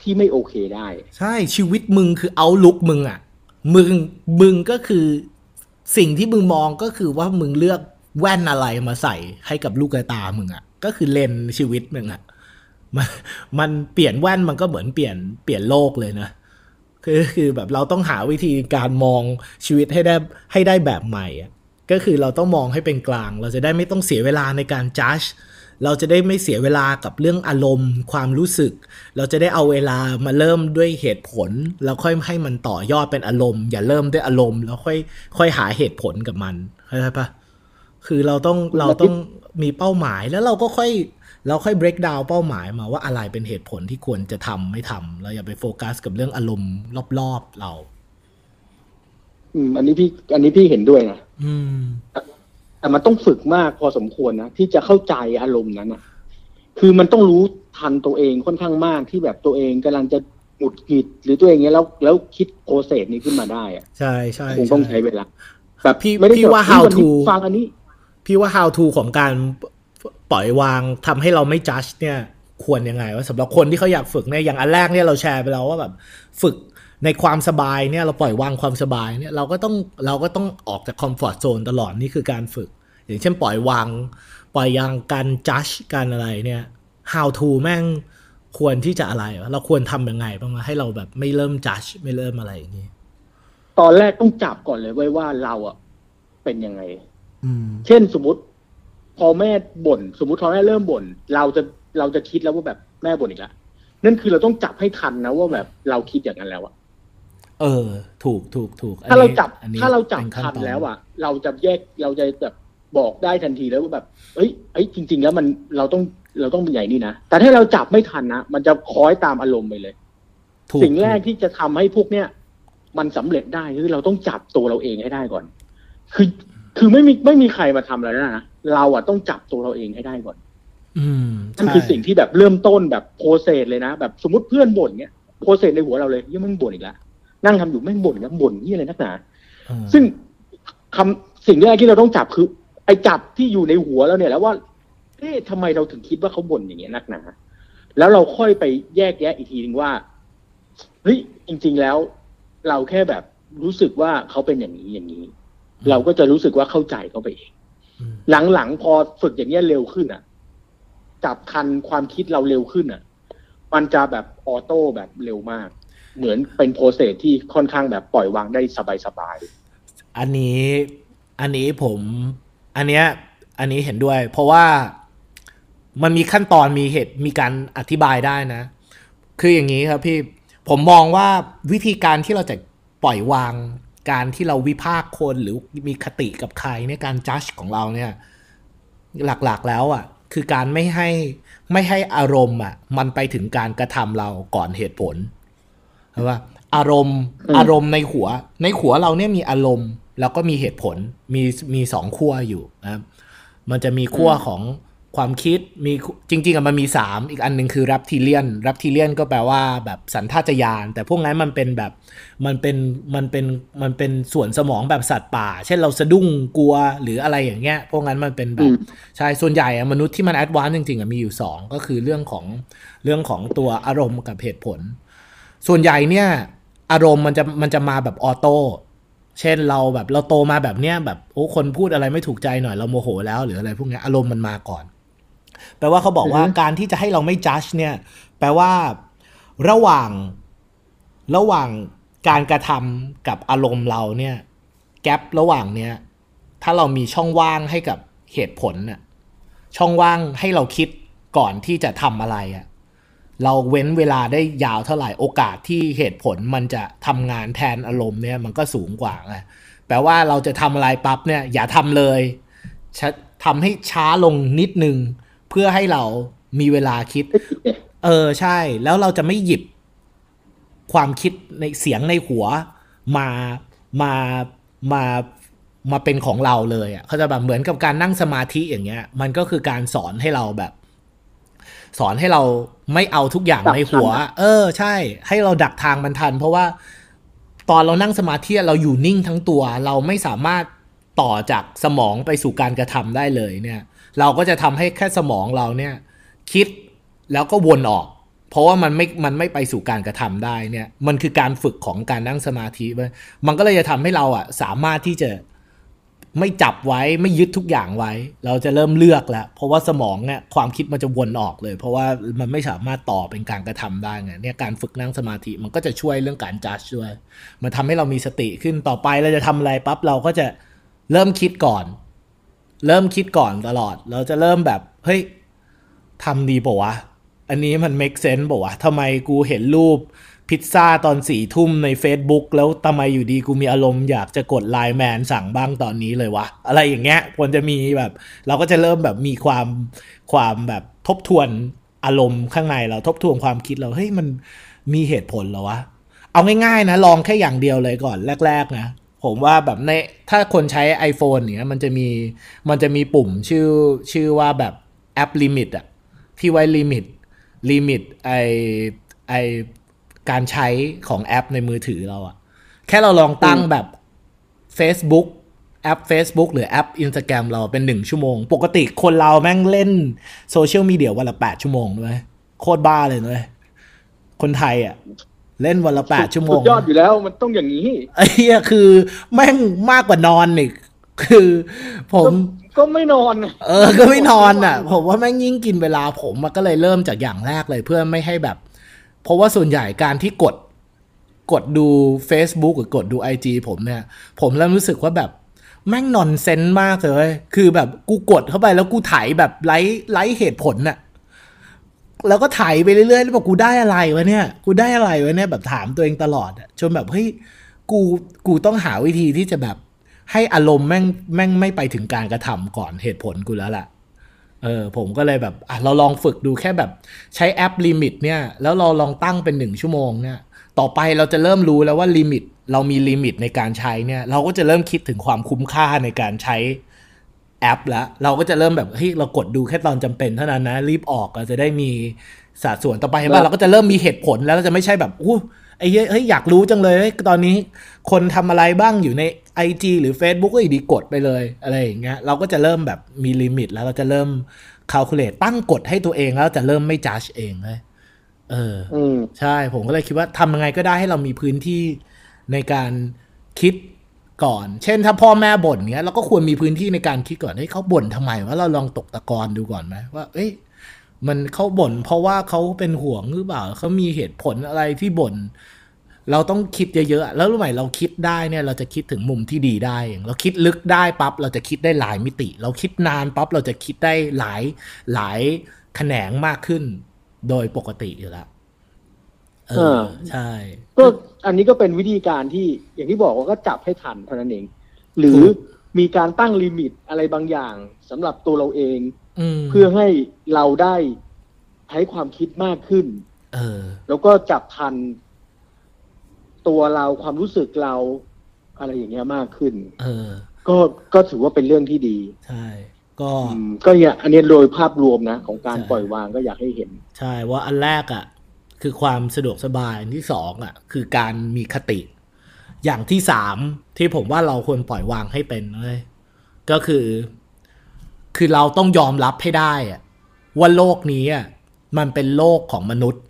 ที่ไม่โอเคได้ ใช่ชีวิตมึงคือเอาลุกมึงอะ มึงมึงก็คือสิ่งที่มึงมองก็คือว่ามึงเลือกแว่นอะไรมาใส่ให้กับลูกตามึงอะ ก็คือเลนชีวิตมึงอะ มันมันเปลี่ยนแว่นมันก็เหมือนเปลี่ยนเปลี่ยนโลกเลยนะคือคือแบบเราต้องหาวิธีการมองชีวิตให้ได้ให้ได้แบบใหม่อะก็คือเราต้องมองให้เป็นกลาง เราจะได้ไม่ต้องเสียเวลาในการจัดเราจะได้ไม่เสียเวลากับเรื่องอารมณ์ ความรู้สึก เราจะได้เอาเวลามาเริ่มด้วยเหตุผล แล้วค่อยให้มันต่อยอดเป็นอารมณ์ อย่าเริ่มด้วยอารมณ์แล้วค่อยค่อยหาเหตุผลกับมันเข้าใจปะคือเราต้องเราต้องมีเป้าหมายแล้วเราก็ค่อย เราค่อย break down เป้าหมายมาว่าอะไรเป็นเหตุผลที่ควรจะทำไม่ทำเราอย่าไปโฟกัสกับเรื่องอารมณ์รอบๆเรา อืม อันนี้พี่ อันนี้พี่เห็นด้วยนะอืมแต่มันต้องฝึกมากพอสมควรนะที่จะเข้าใจอารมณ์นั้นอะคือมันต้องรู้ทันตัวเองค่อนข้างมากที่แบบตัวเองกำลังจะหงุดหงิดหรือตัวเองเนี้ยแล้วแล้วคิด process นี้ขึ้นมาได้อะใช่ใช่คงต้องใช้เวลาแบบพี่พี่ว่า how to ฟังอันนี้ พี่ว่า how to ของการ ปล่อยวางทำให้เราไม่จัดเนี่ยควรยังไงว่าสำหรับคนที่เขาอยากฝึกเนี่ยอย่างอันแรกเนี่ยเราแชร์ไปแล้วว่าแบบฝึกในความสบายเนี่ยเราปล่อยวางความสบายเนี่ยเราก็ต้องเราก็ต้องออกจาก comfort zone ตลอดนี่คือการฝึก อย่างเช่นปล่อยวาง ปล่อยวางการจัดการอะไรเนี่ย how to แม่งควรที่จะอะไรวะเราควรทำยังไงบ้างวะให้เราแบบไม่เริ่มจัดไม่เริ่มอะไรอย่างนี้ ตอนแรกต้องจับก่อนเลยไว้ยว่าเราอะเป็นยังไงอืมเช่นสมมติพ อแม่บ่น สมมติพอแม่เริ่มบ่นเราจะเราจะคิดแล้วว่าแบบแม่บ่นอีกแล้วนั่นคือเราต้องจับให้ทันนะว่าแบบเราคิดอย่างนั้นแล้วอะเออ ถูกถูกถูกอันถ้าเรานี้จับอันนี้ถ้าเราจับป็ขั้ทันตอแล้วอะเราจะแยกเราจะแบบบอกได้ทันทีแล้วว่าแบบเอ้ยเอ้ยจริง ๆ แล้วมันเราต้องเราต้องเป็นใหญ่นี่นะแต่ถ้าเราจับไม่ทันนะมันจะคล้อยตามอารมณ์ไปเลยถูกสิ่งแรกที่จะทำให้พวกเนี้ยมันสำเร็จได้คือเราต้องจับตัวเราเองให้ได้ก่อน คือ คือไม่มีไม่มีใครมาทำอะไรได้นะเราอะต้องจับตัวเราเองให้ได้ก่อนอืมนั่นใช่คือสิ่งที่แบบเริ่มต้นแบบโปรเซสเลยนะแบบสมมติเพื่อนบ่นเนี้ยโปรเซสในหัวเราเลยยังไม่งบ่นอีกแล้วนั่งทำอยู่ไม่งบ่นแล้วบ่นนี่อะไรนักหนาเออซึ่งคำสิ่งแรกที่เราต้องจับคือ ไอ้จับที่อยู่ในหัวเราเนี่ยแล้วว่าเอ๊ะทำไมเราถึงคิดว่าเขาบ่นอย่างเงี้ยนักหนา แล้วเราค่อยไปแยกแยะอีกทีนึงว่าเฮ้ยจริง ๆแล้ว เราแค่แบบรู้สึกว่าเขาเป็นอย่างนี้อย่างนี้ เราก็จะรู้สึกว่าเข้าใจเขาไปเองอืมหลังๆพอฝึกอย่างเงี้ยเร็วขึ้นอะ จับทันความคิดเราเร็วขึ้นอะ มันจะแบบ auto แบบเร็วมาก เหมือนเป็น process ที่ค่อนข้างแบบปล่อยวางได้สบายอันนี้ อันนี้ผม อันเนี้ย อันนี้เห็นด้วย เพราะว่ามันมีขั้นตอนมีเหตุมีการอธิบายได้นะ คืออย่างนี้ครับพี่ผมมองว่าวิธีการที่เราจะปล่อยวาง การที่เราวิพากษ์คนหรือมีอคติกับใครเนี่ยการจัดของเราเนี่ยหลักๆแล้วอะคือการไม่ให้ไม่ให้อารมณ์อะมันไปถึงการกระทำเราก่อนเหตุผลใช่ปะอารมณ์อารมณ์ในหัว ในหัวเราเนี่ยมีอารมณ์ แล้วก็มีเหตุผลมีมีสองขั้วอยู่นะครับมันจะมีขั้วของ ความคิดมีจริงๆอะมันมีสามอีกอันหนึ่งคือรับทีเลียนรับทีเลียนก็แปลว่าแบบสันทัตญาณแต่พวกนั้นมันเป็นแบบมันเป็นมันเป็นมันเป็นส่วนสมองแบบสัตว์ป่า เช่นเราสะดุ้งกลัวหรืออะไรอย่างเงี้ย พวกนั้นมันเป็นแบอืมใช่ส่วนใหญ่อะมนุษย์ที่มัน advance จริงๆอะมีอยู่สองก็คือเรื่องของเรื่องของตัวอารมณ์กับเหตุผล ส่วนใหญ่เนี่ยอารมณ์มันจะมันจะมาแบบ auto เช่นเราแบบเราโตมาแบบเนี้ยแบบโอ้คนพูดอะไรไม่ถูกใจหน่อยเราโมโหแล้วหรืออะไรพวกเนี้ยอารมณ์มันมาก่อน แปลว่าเขาบอกว่าอือฮึการที่จะให้เราไม่จัดเนี่ย แปลว่าระหว่างระหว่างการกระทำกับอารมณ์เราเนี่ย แกลบระหว่างเนี้ย ถ้าเรามีช่องว่างให้กับเหตุผลน่ะ ช่องว่างให้เราคิดก่อนที่จะทำอะไรอะเราเว้นเวลาได้ยาวเท่าไหร่โอกาสที่เหตุผลมันจะทำงานแทนอารมณ์เนี่ย มันก็สูงกว่าไงแปลว่าเราจะทำอะไรปั๊บเนี่ย อย่าทำเลยชะทำให้ช้าลงนิดนึง เพื่อให้เรามีเวลาคิด เออใช่ แล้วเราจะไม่หยิบความคิดในเสียงในหัวมามามามาเป็นของเราเลยอะเขาจะแบบเหมือนกับการนั่งสมาธิอย่างเงี้ย มันก็คือการสอนให้เราแบบ สอนให้เราไม่เอาทุกอย่างในหัว เออ ใช่ ให้เราดักทางมันทัน เพราะว่าตอนเรานั่งสมาธิเราอยู่นิ่งทั้งตัว เราไม่สามารถต่อจากสมองไปสู่การกระทำได้เลยเนี่ย เราก็จะทำให้แค่สมองเราเนี่ยคิดแล้วก็วนออก เพราะว่ามันไม่ มันไม่ไปสู่การกระทำได้เนี่ย มันคือการฝึกของการนั่งสมาธิ มันก็เลยจะทำให้เราอะสามารถที่จะไม่จับไว้ไม่ยึดทุกอย่างไว้ เราจะเริ่มเลือกแล้ว เพราะว่าสมองเนี่ยความคิดมันจะวนออกเลย เพราะว่ามันไม่สามารถต่อเป็นการกระทำได้ไงเนี่ยการฝึกนั่งสมาธิมันก็จะช่วยเรื่องการจัดช่วย มันทำให้เรามีสติขึ้นต่อไปเราจะทำอะไรปั๊บเราก็จะเริ่มคิดก่อน เริ่มคิดก่อนตลอด เราจะเริ่มแบบ เฮ้ยทำดีป่าวะ อันนี้มัน make sense ป่าวะทำไมกูเห็นรูปพิซซ่าตอนสี่ทุ่มใน Facebook แล้วทำไมอยู่ดีกูมีอารมณ์อยากจะกดไลน์แมนสั่งบ้างตอนนี้เลยวะ อะไรอย่างเงี้ยควรจะมีแบบ เราก็จะเริ่มแบบมีความความแบบทบทวนอารมณ์ข้างในเราทบทวนความคิดเราเฮ้ยมันมีเหตุผลเหรอวะ เอาง่ายๆนะ ลองแค่อย่างเดียวเลยก่อนแรก ๆ นะ ผมว่าแบบในถ้าคนใช้ iPhone เนี้ยมันจะมีมันจะมีปุ่มชื่อชื่อว่าแบบ app limit อะที่ไว้ limit limit ไอไอการใช้ของแอปในมือถือเราอะแค่เราลองตั้งแบบ Facebook แอป Facebook หรือแอป Instagram เราเป็นหนึ่งชั่วโมง ปกติคนเราแม่งเล่น social media วันละแปดชั่วโมงด้วยโคตรบ้าเลยด้วยคนไทยอะ เล่นวันละแปดชั่วโมสุงดยอดอยู่แล้วมันต้องอย่างนี้ไอ้เหี้ยคือแม่งมากกว่านอนอีกคือ ผมก็ไม่นอน เออ ก็ไม่นอนอะ ผมว่าแม่งยิ่งกินเวลาผมมันก็เลยเริ่มจากอย่างแรกเลยเพื่อไม่ให้แบบ เพราะว่าส่วนใหญ่การที่กดกดดู Facebook หรือกดดู IG ผมเนี่ย ผมเริ่มรู้สึกว่าแบบแม่งนอนเซนมากเลย คือแบบกูกดเข้าไปแล้วกูถ่ายแบบไร้ไร้เหตุผลน่ะ แล้วก็ถ่ายไปเรื่อยๆแล้วบอกกูได้อะไรวะเนี่ย กูได้อะไรวะเนี่ยแบบถามตัวเองตลอดอะจนแบบเฮ้ยกูกูต้องหาวิธีที่จะแบบให้อารมณ์แม่งแม่งไม่ไปถึงการกระทำก่อนเหตุผลกูแล้วแหละเออผมก็เลยแบบอะเราลองฝึกดูแค่แบบใช้ app limit เนี่ย แล้วเราลองตั้งเป็นหนึ่งชั่วโมงเนี่ย ต่อไปเราจะเริ่มรู้แล้วว่า limit เรามี limit ในการใช้เนี่ย เราก็จะเริ่มคิดถึงความคุ้มค่าในการใช้ แอปแล้วเราก็จะเริ่มแบบเฮ้ยเรากดดูแค่ตอนจำเป็นเท่านั้นนะ รีบออกเราจะได้มีสัดส่วนต่อไปเห็นป่ะเราก็จะเริ่มมีเหตุผลแล้วเราจะไม่ใช่แบบอู้ไอ้เหี้ยเฮ้ยอยากรู้จังเลยเฮ้ยตอนนี้คนทำอะไรบ้างอยู่ใน IG หรือ Facebook ก็อีดีกดไปเลยอะไรอย่างเงี้ยเราก็จะเริ่มแบบมีลิมิต แล้วเราจะเริ่ม calculate ตั้งกฎให้ตัวเองแล้วจะเริ่มไม่ judge เองเลยเอออืมใช่ผมก็เลยคิดว่าทำยังไงก็ได้ให้เรามีพื้นที่ในการคิด ก่อน เช่นถ้าพ่อแม่บ่นเนี้ยเราก็ควรมีพื้นที่ในการคิดก่อนให้เขาบ่นทำไมว่าเราลองตกตะกอนดูก่อนไหมว่า เอ้ยมันเขาบ่นเพราะว่าเขาเป็นห่วงหรือเปล่าเขามีเหตุผลอะไรที่บ่นเราต้องคิดเยอะๆ แล้วรู้ไหมเราคิดได้เนี่ยเราจะคิดถึงมุมที่ดีได้เองเราคิดลึกได้ปั๊บเราจะคิดได้หลายมิติ เราคิดนานปั๊บเราจะคิดได้หลายหลายแขนงมากขึ้น โดยปกติอยู่แล้ว เออาใช่ ก็อันนี้ก็เป็นวิธีการที่อย่างที่บอกว่าก็จับให้ทันเท่านั้นเอง หรือถูกมีการตั้งลิมิตอะไรบางอย่างสำหรับตัวเราเองอืมเพื่อให้เราได้ใช้ความคิดมากขึ้นเออแล้วก็จับทัน ตัวเราความรู้สึกเรา อะไรอย่างเงี้ยมากขึ้นเออก็ก็ถือว่าเป็นเรื่องที่ดี ใช่ก็อืมก็อย่าอันนี้โดยภาพรวมนะ ของการใช่ปล่อยวางก็อยากให้เห็น ใช่ว่าอันแรกอะ คือความสะดวกสบายที่สองอะคือการมีคติ อย่างที่สามที่ผมว่าเราควรปล่อยวางให้เป็นเลยก็คือ คือเราต้องยอมรับให้ได้อะว่าโลกนี้อะมันเป็นโลกของมนุษย์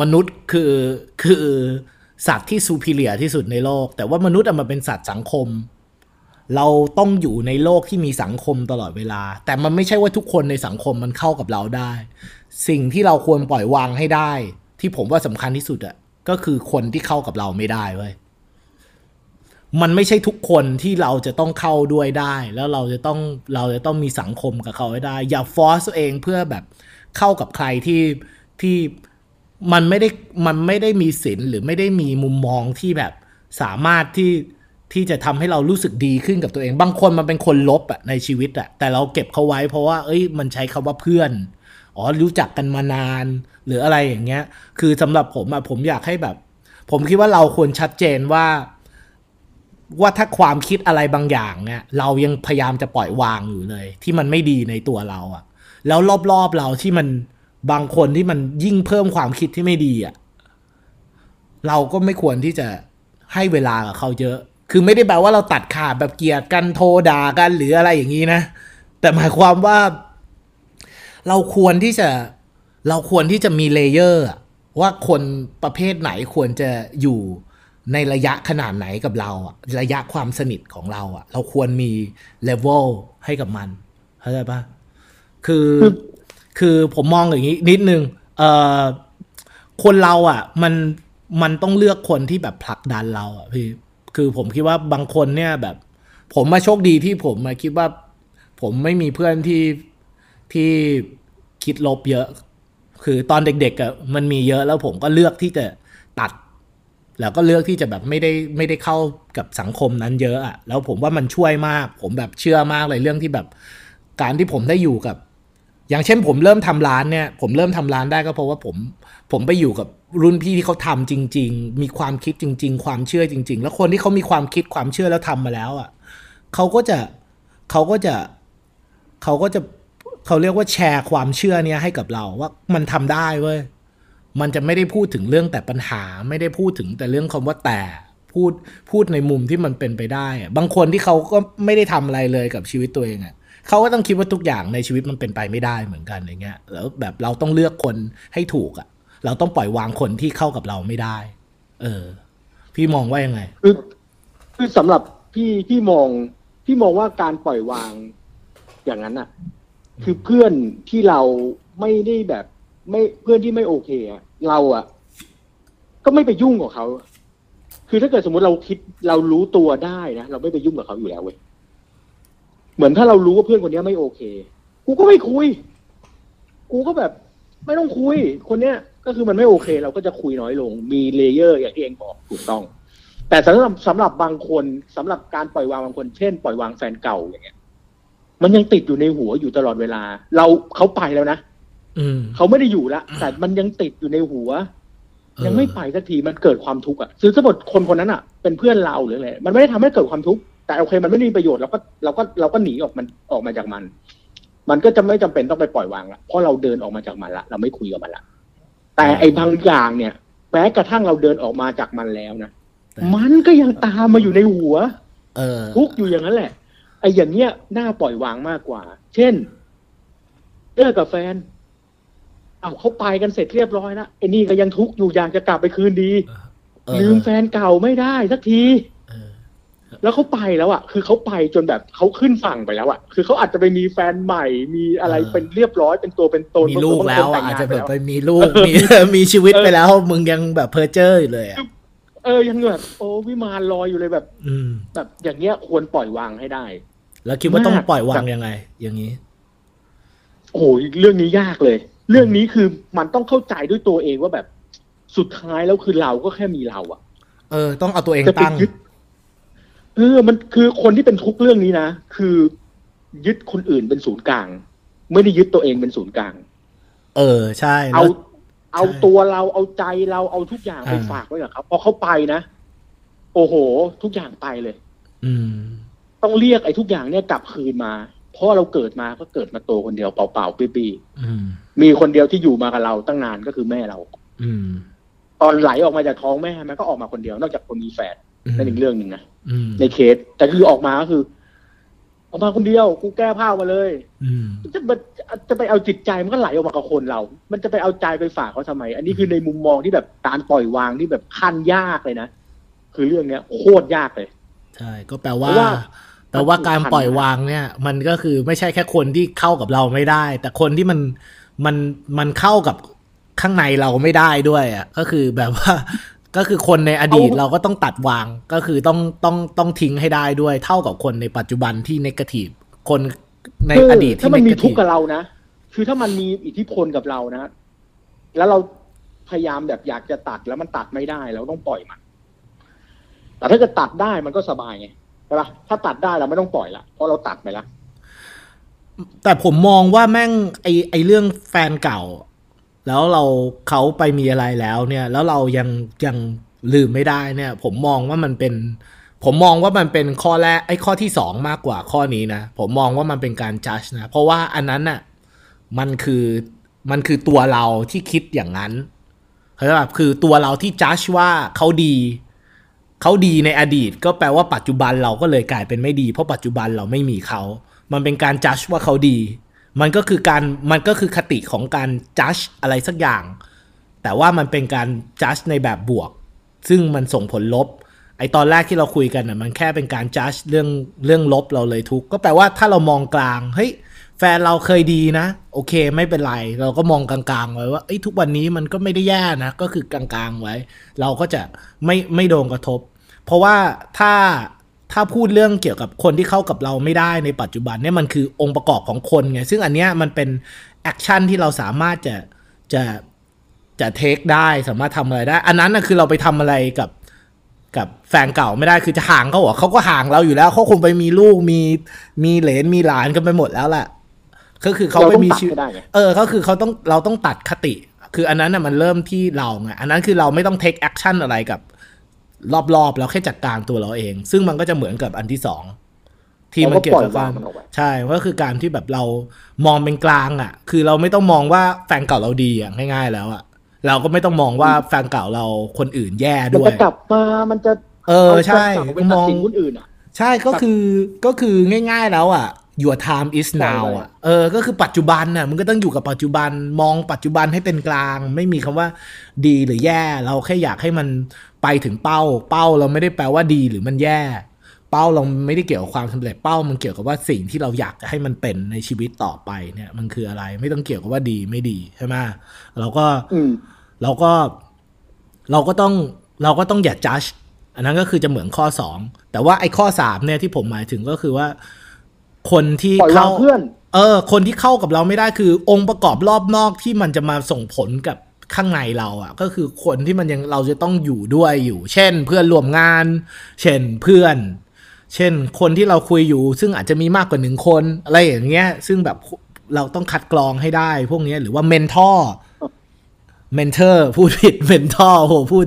มนุษย์คือคือสัตว์ที่ซูพิเลียที่สุดในโลก แต่ว่ามนุษย์อะมันเป็นสัตว์สังคม เราต้องอยู่ในโลกที่มีสังคมตลอดเวลา แต่มันไม่ใช่ว่าทุกคนในสังคมมันเข้ากับเราได้ สิ่งที่เราควรปล่อยวางให้ได้ ที่ผมว่าสำคัญที่สุดอะก็คือคนที่เข้ากับเราไม่ได้เว้ยมันไม่ใช่ทุกคนที่เราจะต้องเข้าด้วยได้ แล้วเราจะต้องเราจะต้องมีสังคมกับเขาให้ได้ อย่าฟอสตัวเองเพื่อแบบเข้ากับใครที่ที่มันไม่ได้มันไม่ได้มีศีลหรือไม่ได้มีมุมมองที่แบบสามารถที่ที่จะทำให้เรารู้สึกดีขึ้นกับตัวเอง บางคนมันเป็นคนลบอะในชีวิตอะแต่เราเก็บเขาไว้เพราะว่า เอ้ย มันใช้คำว่าเพื่อน อ๋อรู้จักกันมานาน หรืออะไรอย่างเงี้ย คือสำหรับผมอะผมอยากให้แบบ ผมคิดว่าเราควรชัดเจนว่า ว่าถ้าความคิดอะไรบางอย่างเนี่ย เรายังพยายามจะปล่อยวางอยู่เลย ที่มันไม่ดีในตัวเราอะแล้วรอบๆเราที่มันบางคนที่มันยิ่งเพิ่มความคิดที่ไม่ดีอะเราก็ไม่ควรที่จะให้เวลากับเขาเยอะ คือไม่ได้แปลว่าเราตัดขาดแบบเกลียดกันโทรด่ากันหรืออะไรอย่างนี้นะ แต่หมายความว่า เราควรที่จะเราควรที่จะมี layer อะว่าคนประเภทไหนควรจะอยู่ในระยะขนาดไหนกับเราอะระยะความสนิทของเราอะเราควรมีเลเวลให้กับมันเข้าใจปะคือคือคือผมมองอย่างนี้นิดนึงเอ่อคนเราอะมันมันต้องเลือกคนที่แบบผลักดันเราอะพี่คือผมคิดว่าบางคนเนี่ยแบบ ผมมาโชคดีที่ผมมาคิดว่า ผมไม่มีเพื่อนที่ ที่คิดลบเยอะ คือตอนเด็กๆมันมีเยอะแล้วผมก็เลือกที่จะตัด แล้วก็เลือกที่จะแบบไม่ได้ไม่ได้เข้ากับสังคมนั้นเยอะอะแล้วผมว่ามันช่วยมาก ผมแบบเชื่อมากเลยเรื่องที่แบบการที่ผมได้อยู่กับ อย่างเช่นผมเริ่มทำร้านเนี่ย ผมเริ่มทำร้านได้ก็เพราะว่าผมผมไปอยู่กับรุ่นพี่ที่เขาทำจริง ๆ มีความคิดจริง ๆ ความเชื่อจริง ๆ แล้วคนที่เขามีความคิดความเชื่อแล้วทำมาแล้วอะ่ะเขาก็จะเขาก็จะเขาก็จะ เขาเรียกว่าแชร์ความเชื่อเนี้ยให้กับเราว่ามันทำได้เว้ยมันจะไม่ได้พูดถึงเรื่องแต่ปัญหา ไม่ได้พูดถึงแต่เรื่องคำว่าแต่พูดพูดในมุมที่มันเป็นไปได้อะบางคนที่เขาก็ไม่ได้ทำอะไรเลยกับชีวิตตัวเองอะ่ะเขาก็ต้องคิดว่าทุกอย่างในชีวิตมันเป็นไปไม่ได้เหมือนกันอย่างเงี้ยแล้วแบบเราต้องเลือกคนให้ถูกอะ่ะ เราต้องปล่อยวางคนที่เข้ากับเราไม่ได้ เออ พี่มองว่ายังไงคือคือสำหรับพี่พี่มองพี่มองว่าการปล่อยวางอย่างนั้นอะ คือเพื่อนที่เราไม่ได้แบบ ไม่เพื่อนที่ไม่โอเคอะเราอะก็ไม่ไปยุ่งกับเขา คือถ้าเกิดสมมติเราคิดเรารู้ตัวได้นะเราไม่ไปยุ่งกับเขาอยู่แล้วเว้ยเหมือนถ้าเรารู้ว่าเพื่อนคนนี้ไม่โอเค กูก็ไม่คุย กูก็แบบ ไม่ต้องคุย คนเนี้ย ก็คือมันไม่โอเค เราก็จะคุยน้อยลง มี layer อย่างที่เอ็งบอกถูกต้อง แต่สำหรับสำหรับบางคนสำหรับการปล่อยวางบางคน เช่นปล่อยวางแฟนเก่าอย่างเงี้ย มันยังติดอยู่ในหัวอยู่ตลอดเวลา เราเขาไปแล้วนะอืมเขาไม่ได้อยู่ละแต่มันยังติดอยู่ในหัวเออยังไม่ไปสักทีมันเกิดความทุกข์อะคือสมมติคนคนนั้นอะ เป็นเพื่อนเราหรืออะไรมันไม่ได้ทำให้เกิดความทุกข์แต่โอเค มันไม่มีประโยชน์เราก็เราก็เราก็หนีออกมันออกมาจากมัน มันก็จะไม่จำเป็นต้องไปปล่อยวางละเพราะเราเดินออกมาจากมันละเราไม่คุยกับมันละแต่ไอ้บางอย่างเนี่ยแม้กระทั่งเราเดินออกมาจากมันแล้วนะแต่มันก็ยังตามมาอยู่ในหัว เออทุกข์อยู่อย่างนั้นแหละ ไอ้อย่างเงี้ยน่าปล่อยวางมากกว่า เช่นเลิกกับแฟน เอาเขาไปกันเสร็จเรียบร้อยแล้วไอ้นี่ก็ยังทุกข์อยู่อยากจะกลับไปคืนดีเออลืมแฟนเก่าไม่ได้สักทีเออแล้วเขาไปแล้วอะ คือเขาไปจนแบบเขาขึ้นฝั่งไปแล้วอะ คือเขาอาจจะไปมีแฟนใหม่ มีอะไรเออเป็นเรียบร้อย เป็นตัวเป็นตนมีลูกแล้วบางคนอาจแต่งงนจะแบบไปไปแล้วมีลูก มีมีชีวิตไปแล้ว มึงยังแบบเพ้อเจ้ออยู่เลยอะ เออ ยังแบบโอ้วิมานลอยอยู่เลยแบบ อืมแบบอย่างเงี้ยควรปล่อยวางให้ได้ แล้วคิดว่าต้องมากปล่อยวางยังไง อย่างนี้ โอ้โหเรื่องนี้ยากเลย เรื่องนี้คือมันต้องเข้าใจด้วยตัวเองว่าแบบ สุดท้ายแล้วคือเราก็แค่มีเราอะเออ ต้องเอาตัวเองจะไปตั้งยึดเออ มันคือคนที่เป็นทุกข์เรื่องนี้นะ คือยึดคนอื่นเป็นศูนย์กลาง ไม่ได้ยึดตัวเองเป็นศูนย์กลาง เออ ใช่แล้เอาวเอาใช่ตัวเราเอาใจเราเอาทุกอย่างไปอ่าฝากไว้กับเขาพอเขาไปนะ โอ้โห ทุกอย่างไปเลย อืม ต้องเรียกไอ้ทุกอย่างเนี่ยกลับคืนมา เพราะเราเกิดมาก็เกิดมาโตคนเดียวเปล่าๆปีอืมๆมีคนเดียวที่อยู่มากับเราตั้งนานก็คือแม่เรา อืมตอนไหลออกมาจากท้องแม่มันก็ออกมาคนเดียวนอกจากคนมีแฝดนั่นอีกเรื่องหนึ่งนะอืมในเคสแต่คือออกมาก็คือออกมาคนเดียวกูแก้ผ้ามาเลยอืมจะมาจะไปเอาจิตใจมันก็ไหลออกมากับคนเรา มันจะไปเอาใจไปฝากเขาทำไม อันนี้คือในมุมมองที่แบบการปล่อยวางที่แบบขั้นยากเลยนะคือเรื่องเนี้ยโคตรยากเลย ใช่ ก็แปลว่าเพราะว่า แปลว่าการมันผูกพันปล่อยวางเนี่ย มันก็คือไม่ใช่แค่คนที่เข้ากับเราไม่ได้ แต่คนที่มันมันมันเข้ากับข้างในเราไม่ได้ด้วยอะก็คือแบบว่าก็คือคนในอดีตเราก็ต้องตัดวางก็คือต้องต้องต้องทิ้งให้ได้ด้วย เท่ากับคนในปัจจุบันที่นกาทีฟคนในคืออดีตที่ถ้ามันมี negative ทุกข์กับเรานะ คือถ้ามันมีอิทธิพลกับเรานะ แล้วเราพยายามแบบอยากจะตัดแล้วมันตัดไม่ได้เราต้องปล่อยมัน แต่ถ้าเกิดตัดได้มันก็สบายไงใช่ปะถ้าตัดได้เราไม่ต้องปล่อยละเพราะเราตัดไปละแต่ผมมองว่าแม่งไอไอเรื่องแฟนเก่า แล้วเราเขาไปมีอะไรแล้วเนี่ย แล้วเรายังยังลืมไม่ได้เนี่ย ผมมองว่ามันเป็น ผมมองว่ามันเป็นข้อแรกไอ้ข้อที่สองมากกว่าข้อนี้นะ ผมมองว่ามันเป็นการจัดนะเพราะว่าอันนั้นน่ะมันคือมันคือตัวเราที่คิดอย่างนั้นเข้าใจป่ะคือตัวเราที่จัดว่าเขาดี เขาดีในอดีตก็แปลว่าปัจจุบันเราก็เลยกลายเป็นไม่ดี เพราะปัจจุบันเราไม่มีเขา มันเป็นการจัดว่าเขาดี มันก็คือการมันก็คือคติของการจัดอะไรสักอย่าง แต่ว่ามันเป็นการจัดในแบบบวก ซึ่งมันส่งผลลบ ไอตอนแรกที่เราคุยกันน่ะมันแค่เป็นการจัดเรื่องเรื่องลบเราเลยทุกก็แปลว่าถ้าเรามองกลางเฮ้ย แฟนเราเคยดีนะ โอเคไม่เป็นไร เราก็มองกลางๆไว้ว่าเอ้ทุกวันนี้มันก็ไม่ได้แย่นะ ก็คือกลางๆไว้ เราก็จะไม่ไม่โดนกระทบ เพราะว่าถ้าถ้าพูดเรื่องเกี่ยวกับคนที่เข้ากับเราไม่ได้ในปัจจุบันเนี่ยมันคือองค์ประกอบของคนไงซึ่งอันเนี้ยมันเป็น action ที่เราสามารถจะจะจะ take ได้สามารถทำอะไรได้ อันนั้นนะคือเราไปทำอะไรกับกับแฟนเก่าไม่ได้คือจะห่างเขาเหรอเขาก็ห่างเราอยู่แล้วเขาคงไปมีลูกมีมีเหลนมีหลานกันไปหมดแล้วแหละ ก็คือเขาเราไปต้องมีตัดชีวิตให้ได้ไงเออก็คือเขาต้องเราต้องตัดคติ คืออันนั้นน่ะมันเริ่มที่เราไงอันนั้นคือเราไม่ต้อง take action อะไรกับ รอบๆเราแค่จัดการตัวเราเอง ซึ่งมันก็จะเหมือนกับอันที่สองที่มันเกี่ยวกับเราก็ปล่อยวาการงมันออกไปใช่ก็คือการที่แบบเรามองเป็นกลางอะ คือเราไม่ต้องมองว่าแฟนเก่าเราดีอะง่าย ๆ แล้วอะเราก็ไม่ต้องมองว่าแฟนเก่าเราคนอื่นแย่มันด้วยจะกลับมามันจะ เออใช่เอาแฟนเก่าไปมตัดองสินคนอื่นอะใช่ก็คือก็คือง่าย ๆแล้วอะ your time is now อะเออ ก็คือปัจจุบันน่ะมันก็ต้องอยู่กับปัจจุบันมองปัจจุบันให้เป็นกลาง ไม่มีคำว่าดีหรือแย่ เราแค่อยากให้มันไปถึงเป้า เป้าเราไม่ได้แปลว่าดีหรือมันแย่ เป้าเราไม่ได้เกี่ยวกับความสำเร็จเป้า มันเกี่ยวกับว่าสิ่งที่เราอยากจะให้มันเป็นในชีวิตต่อไปเนี่ย มันคืออะไรไม่ต้องเกี่ยวกับว่าดีไม่ดีใช่ไหมเราก็อืมเราก็ เราก็ต้องเราก็ต้องอย่าจัดอันนั้นก็คือจะเหมือนข้อสองแต่ว่าไอ้ข้อสามเนี่ยที่ผมหมายถึงก็คือว่า คนที่ปล่อยวางเข้าเพื่อนเออ คนที่เข้ากับเราไม่ได้คือ องค์ประกอบรอบนอกที่มันจะมาส่งผลกับข้างในเราอะ่ะ ก็คือคนที่มันยังเราจะต้องอยู่ด้วยอยู่ เช่น เพื่อนร่วมงาน เช่นเพื่อน เช่น คนที่เราคุยอยู่ ซึ่งอาจจะมีมากกว่าหนึ่งคนอะไรอย่างเงี้ย ซึ่งแบบเราต้องคัดกรองให้ได้ พวกเนี้ยหรือว่าเมนทอร์เมนเทอร์พูดผิดเมนทอร์โหพูด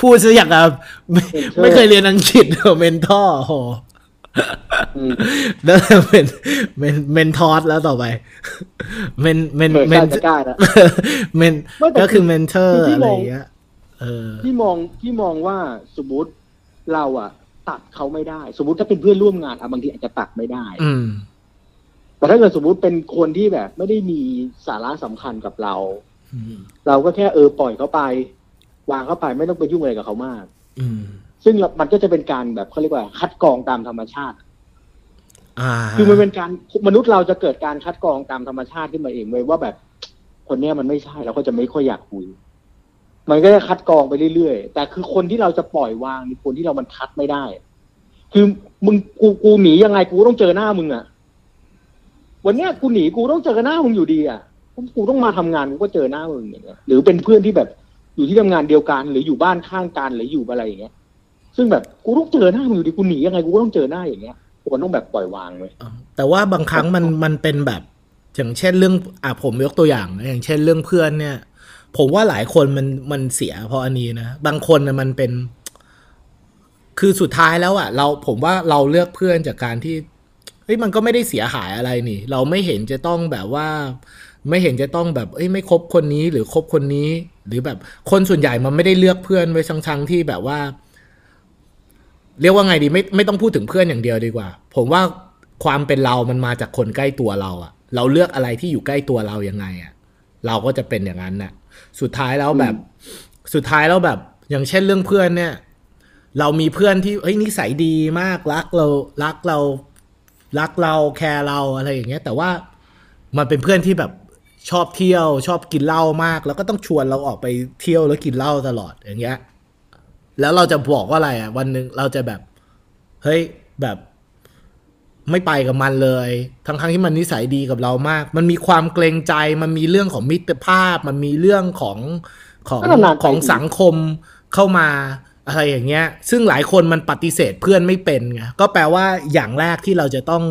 พูดซะอย่างแบบไม่ Mentor ไม่เคยเรียนอังกฤษเมนทอร์โห อืมแล้วเป็นเมนเมนทอสแล้วต่อไป เมนเมนเปิดเมได้นจะกล้านะเมนไม่แต่ก็คือเมนเทอร์คือที่อะไรมองอย่างเงี้ยเออที่มองที่มองว่าสมมติเราอะตัดเขาไม่ได้ สมมติถ้าเป็นเพื่อนร่วมงานอะบางทีอาจจะตัดไม่ได้ อืมแต่ถ้าเกิดสมมติเป็นคนที่แบบ ไม่ได้มีสาระสำคัญกับเราอืมเราก็แค่เออปล่อยเขาไป วางเขาไปไม่ต้องไปยุ่งอะไรกับเขามาก อืม ซึ่งมันก็จะเป็นการแบบเขาเรียกว่า คัดกรองตามธรรมชาติอ่าคือมันเป็นการมนุษย์เราจะเกิดการคัดกรองตามธรรมชาติขึ้นมาเองเลยว่าแบบคนเนี้ยมันไม่ใช่เราก็จะไม่ค่อยอยากคุย มันก็จะคัดกรองไปเรื่อยๆแต่คือคนที่เราจะปล่อยวางนี่คนที่เรามันคัดไม่ได้ คือมึงกูกูหนียังไงกูก็ต้องเจอหน้ามึงอะวันเนี้ยกูหนีกูต้องเจอหน้ามึงอยู่ดีอะกูต้องมาทำงานกูก็เจอหน้ามึงอย่างเงี้ยหรือเป็นเพื่อนที่แบบอยู่ที่ทำงานเดียวกัน หรืออยู่บ้านข้างกันหรืออยู่อะไรอย่างเงี้ย ซึ่งแบบกูต้องเจอหน้ามึงอยู่ดีกูหนียังไงกูก็ต้องเจอหน้าอย่างเงี้ยควรต้องแบบปล่อยวางเลยแต่ว่าบางครั้งมันมันเป็นแบบอย่างเช่นเรื่องอะผมยกตัวอย่างอย่างเช่นเรื่องเพื่อนเนี่ย ผมว่าหลายคนมันมันเสียเพราะอันนี้นะบางคนนะมันเป็น คือสุดท้ายแล้วอะ เราผมว่าเราเลือกเพื่อนจากการที่เฮ้ยมันก็ไม่ได้เสียหายอะไรนี่ เราไม่เห็นจะต้องแบบว่า ไม่เห็นจะต้องแบบ เอ้ยไม่คบคนนี้หรือคบคนนี้ หรือแบบคนส่วนใหญ่มันไม่ได้เลือกเพื่อนไว้ทั้งๆที่แบบว่า เรียกว่าไงดีไม่ไม่ต้องพูดถึงเพื่อนอย่างเดียวดีกว่า ผมว่าความเป็นเรามันมาจากคนใกล้ตัวเราอะเราเลือกอะไรที่อยู่ใกล้ตัวเรายังไงอะเราก็จะเป็นอย่างนั้นน่ะ สุดท้ายแล้วแบบสุดท้ายแล้วแบบ อย่างเช่นเรื่องเพื่อนเนี่ย เรามีเพื่อนที่เฮ้ยนิสัยดีมากรักเรารักเรารักเราแคร์เราอะไรอย่างเงี้ย แต่ว่ามันเป็นเพื่อนที่แบบชอบเที่ยว ชอบกินเหล้ามาก แล้วก็ต้องชวนเราออกไปเที่ยวแล้วกินเหล้าตลอดอย่างเงี้ย แล้วเราจะบอกว่าอะไรอะ วันหนึ่งเราจะแบบ เฮ้ยแบบไม่ไปกับมันเลย ทั้งทั้งๆที่มันนิสัยดีกับเรามาก มันมีความเกรงใจ มันมีเรื่องของมิตรภาพ มันมีเรื่องของของก็นานๆไปของสังคมเข้ามาอะไรอย่างเงี้ย ซึ่งหลายคนมันปฏิเสธเพื่อนไม่เป็นไง ก็แปลว่าอย่างแรกที่เราจะต้อง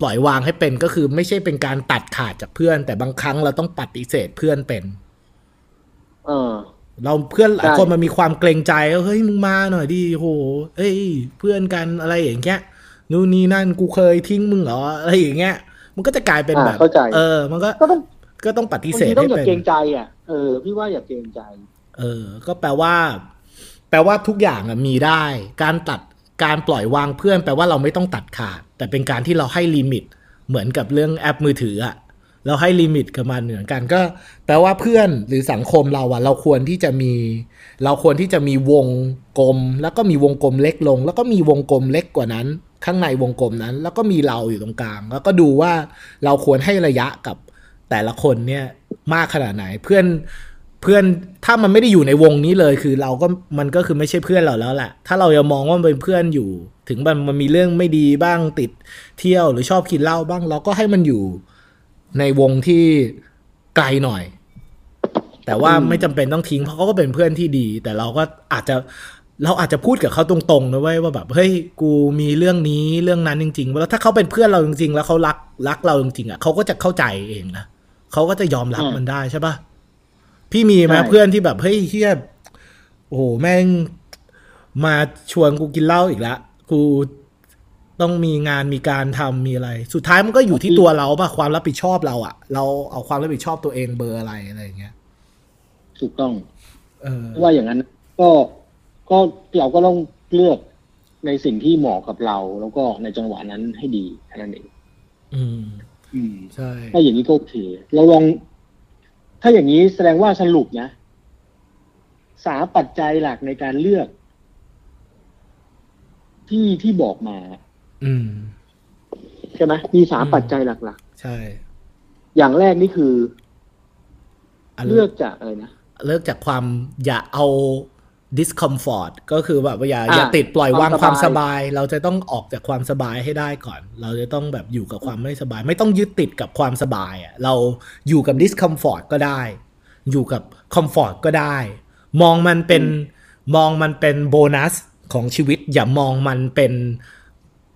ปล่อยวางให้เป็นก็คือไม่ใช่เป็นการตัดขาดจากเพื่อน แต่บางครั้งเราต้องปฏิเสธเพื่อนเป็น เออ เราเพื่อนหลายใช่คนมันมีความเกรงใจว่าเฮ้ยมึงมาหน่อยดิโหเอ้ย เพื่อนกันอะไรอย่างเงี้ยนู่นนี่นั่นกูเคยทิ้งมึงเหรออะไรอย่างเงี้ย มันก็จะกลายเป็นอ่าแบบเข้าใจเออ มันก็ก็ต้องก็ต้องปฏิบางเสธทีต้องให้อย่าเป็นเกรงใจอะเออพี่ว่าอย่าเกรงใจ เออ ก็แปลว่า แปลว่าทุกอย่างอะมีได้ การตัดการปล่อยวางเพื่อน แปลว่าเราไม่ต้องตัดขาด แต่เป็นการที่เราให้ limit เหมือนกับเรื่องแอปมือถืออะ เราให้ limit กับมันเหมือนกันก็แปลว่าเพื่อนหรือสังคมเราอะเราควรที่จะมี เราควรที่จะมีวงกลม แล้วก็มีวงกลมเล็กลง แล้วก็มีวงกลมเล็กกว่านั้น ข้างในวงกลมนั้น แล้วก็มีเราอยู่ตรงกลาง แล้วก็ดูว่าเราควรให้ระยะกับแต่ละคนเนี่ยมากขนาดไหนเพื่อนเพื่อนถ้ามันไม่ได้อยู่ในวงนี้เลยคือเราก็มันก็คือไม่ใช่เพื่อนเราแล้วแหละถ้าเรายังมองว่ามันเป็นเพื่อนอยู่ ถึงมันมันมีเรื่องไม่ดีบ้างติดเที่ยวหรือชอบกินเหล้าบ้าง เราก็ให้มันอยู่ ในวงที่ไกลหน่อย แต่ว่าอืมไม่จำเป็นต้องทิ้งเพราะเขาก็เป็นเพื่อนที่ดี แต่เราก็อาจจะเราอาจจะพูดกับเขาตรงๆนะเว้ยว่าแบบเฮ้ยกูมีเรื่องนี้เรื่องนั้นจริงๆแล้วถ้าเขาเป็นเพื่อนเราจริงๆ แล้วเขารักรักเราจริงๆอะเขาก็จะเข้าใจเองนะเขาก็จะยอมรับอืมมันได้ใช่ปะพี่มีไหมใช่เพื่อนที่แบบเฮ้ยเฮียโอ้โหแม่งมาชวนกูกินเหล้าอีกแล้วกู ต้องมีงานมีการทำมีอะไร สุดท้ายมันก็อยู่ที่ตัวเราปะความรับผิดชอบเราอะเราเอาความรับผิดชอบตัวเองเบอร์อะไรอะไรอย่างเงี้ยถูกต้อง เออว่าอย่างนั้น ก็ก็เราก็ต้องเลือกในสิ่งที่เหมาะกับเรา แล้วก็ในจังหวะนั้นให้ดีแค่นั้นเองอืม อืมใช่ถ้าอย่างนี้ก็โอเคเราลอง ถ้าอย่างนี้แสดงว่าสรุปนะสามปัจจัยหลักในการเลือก ที่ที่บอกมา อืมใช่ไหมมีสามอืมปัจจัยหลักใช่ๆอย่างแรกนี่คืออันเลือกจากอะไรนะเลิกจากความอย่าเอา discomfort ก็คือแบบว่าอย่าอะอย่าติดปล่อยวางความมคาวสสบายบาย เราจะต้องออกจากความสบายให้ได้ก่อน เราจะต้องแบบอยู่กับความไม่สบาย ไม่ต้องยึดติดกับความสบายอะเราอยู่กับ discomfort ก็ได้ อยู่กับ comfort ก็ได้ มองมันเป็นมองมันเป็นโบนัสของชีวิต อย่ามองมันเป็น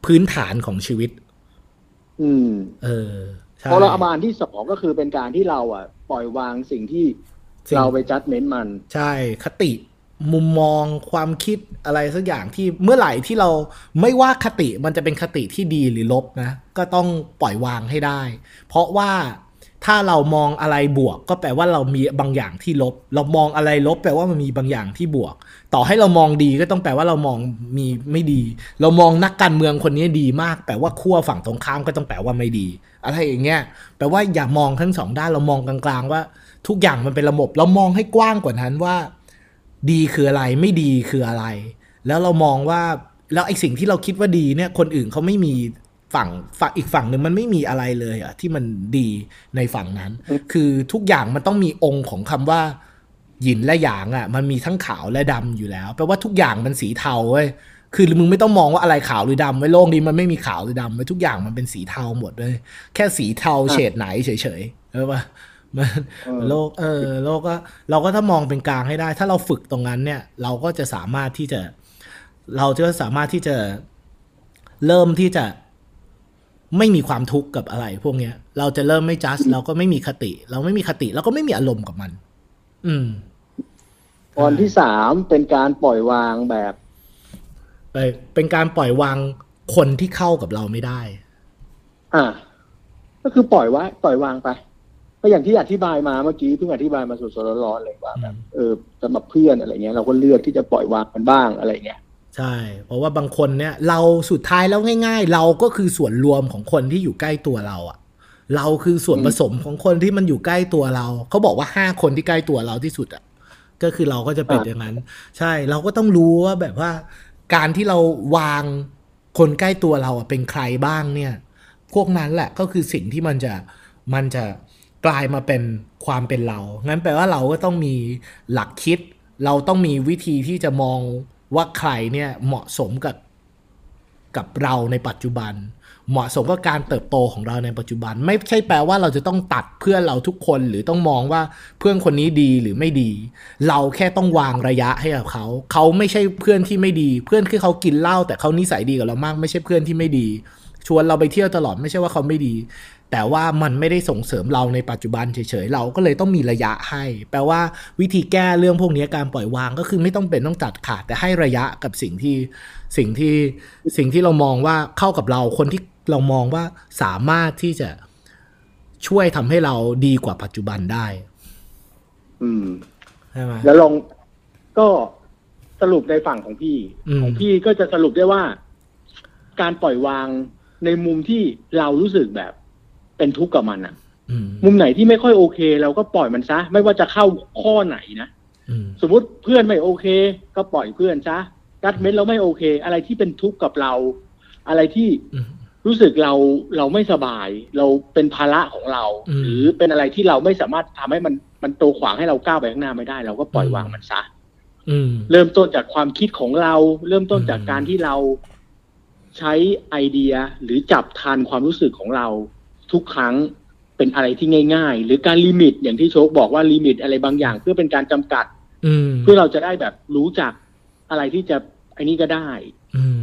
พื้นฐานของชีวิต อืม เออใช่พอเราเอามาอันที่สองก็คือเป็นการที่เราอะ ปล่อยวางสิ่งที่สิ่งเราไปจัดเม้นมัน ใช่คติมุมมองความคิดอะไรสักอย่างที่เมื่อไหร่ที่เราไม่ว่าคติมันจะเป็นคติที่ดีหรือลบนะ ก็ต้องปล่อยวางให้ได้ เพราะว่า ถ้าเรามองอะไรบวก ก็แปลว่าเรามีบางอย่างที่ลบ เรามองอะไรลบ แปลว่ามันมีบางอย่างที่บวก ต่อให้เรามองดีก็ต้องแปลว่าเรามองมีไม่ดี เรามองนักการเมืองคนนี้ดีมาก แปลว่าขั้วฝั่งตรงข้ามก็ต้องแปลว่าไม่ดี อะไรอย่างเงี้ย แปลว่าอย่ามองทั้งสองด้าน เรามองกลางๆว่า ทุกอย่างมันเป็นระบบ เรามองให้กว้างกว่านั้นว่า ดีคืออะไร ไม่ดีคืออะไร แล้วเรามองว่า แล้วไอ้สิ่งที่เราคิดว่าดีเนี่ย คนอื่นเขาไม่มี ฝั่งฝั่งอีกฝั่งหนึ่งมันไม่มีอะไรเลยอะที่มันดีในฝั่งนั้นอืมคือทุกอย่างมันต้องมีองค์ของคำว่าหยินและหยางอะมันมีทั้งขาวและดำอยู่แล้วแปลว่าทุกอย่างมันสีเทาเว้ยคือมึงไม่ต้องมองว่าอะไรขาวหรือดำไว้ยโลกนี้มันไม่มีขาวหรือดำไว้ยทุกอย่างมันเป็นสีเทาหมดเลยแค่สีเทาเฉดไหนเฉยๆเออปะมันเออโลกเออโลกก็เราก็ถ้ามองเป็นกลางให้ได้ ถ้าเราฝึกตรงนั้นเนี่ย เราก็จะสามารถที่จะ เราจะสามารถที่จะเริ่มที่จะ ไม่มีความทุกข์กับอะไร พวกเนี้ย เราจะเริ่มไม่จัดเราก็ไม่มีคติ เราไม่มีคติ เราก็ไม่มีอารมณ์กับมัน อืมตอนที่สามเป็นการปล่อยวางแบบไปเป็นการปล่อยวางคนที่เข้ากับเราไม่ได้ อ่า ก็คือปล่อยไว้ปล่อยวางไปก็อย่างที่อธิบายมาเมื่อกี้เพิ่งอธิบายมาสดๆร้อนๆเลยว่าแบบอืมเออสำหรับเพื่อนอะไรเงี้ยเราก็เลือกที่จะปล่อยวางมันบ้างอะไรเงี้ย ใช่ เพราะว่าบางคนเนี่ยเราสุดท้ายแล้วง่าย ๆ เราก็คือส่วนรวมของคนที่อยู่ใกล้ตัวเราอะเราคือส่วนผสมของคนที่มันอยู่ใกล้ตัวเรา เขาบอกว่าห้าคนที่ใกล้ตัวเราที่สุดอะก็คือเราก็จะเป็นอย่างนั้น ใช่เราก็ต้องรู้ว่าแบบว่า การที่เราวางคนใกล้ตัวเราอะเป็นใครบ้างเนี่ย พวกนั้นแหละก็คือสิ่งที่มันจะมันจะกลายมาเป็นความเป็นเรา งั้นแปลว่าเราก็ต้องมีหลักคิด เราต้องมีวิธีที่จะมอง ว่าใครเนี่ยเหมาะสมกับกับเราในปัจจุบัน เหมาะสมกับการเติบโตของเราในปัจจุบัน ไม่ใช่แปลว่าเราจะต้องตัดเพื่อนเราทุกคนหรือต้องมองว่าเพื่อนคนนี้ดีหรือไม่ดี เราแค่ต้องวางระยะให้กับเขาเขาไม่ใช่เพื่อนที่ไม่ดี เพื่อนที่เขากินเหล้าแต่เขานิสัยดีกับเรามาก ไม่ใช่เพื่อนที่ไม่ดี ชวนเราไปเที่ยวตลอดไม่ใช่ว่าเขาไม่ดี แต่ว่ามันไม่ได้ส่งเสริมเราในปัจจุบันเฉยๆ เราก็เลยต้องมีระยะให้ แปลว่าวิธีแก้เรื่องพวกนี้การปล่อยวางก็คือไม่ต้องเป็นต้องตัดขาด แต่ให้ระยะกับสิ่งที่สิ่งที่สิ่งที่เรามองว่าเข้ากับเราคนที่เรามองว่าสามารถที่จะช่วยทำให้เราดีกว่าปัจจุบันได้ อืมใช่ไหมแล้วลองก็สรุปในฝั่งของพี่อืมของพี่ก็จะสรุปได้ว่า การปล่อยวางในมุมที่เรารู้สึกแบบ เป็นทุกข์กับมันอะอืมมุมไหนที่ไม่ค่อยโอเค เราก็ปล่อยมันซะ ไม่ว่าจะเข้าข้อไหนนะอืมสมมติเพื่อนไม่โอเค ก็ปล่อยเพื่อนซะกัดเม็ดเราไม่โอเค อะไรที่เป็นทุกข์กับเรา อะไรที่อืมรู้สึกเราเราไม่สบาย เราเป็นภาระของเราอืมหรือเป็นอะไรที่เราไม่สามารถทำให้มันมันโตขวางให้เราก้าวไปข้างหน้าไม่ได้ เราก็ปล่อยวางมันซะอืมเริ่มต้นจากความคิดของเรา เริ่มต้นจากอืมการที่เราใช้ไอเดียหรือจับทันความรู้สึกของเรา ทุกครั้งเป็นอะไรที่ง่าย ๆ หรือการ limit อย่างที่โชคบอกว่า limit อะไรบางอย่าง เพื่อเป็นการจำกัด อืมเพื่อเราจะได้แบบรู้จักอะไรที่จะไอ้นี่ก็ได้ อืม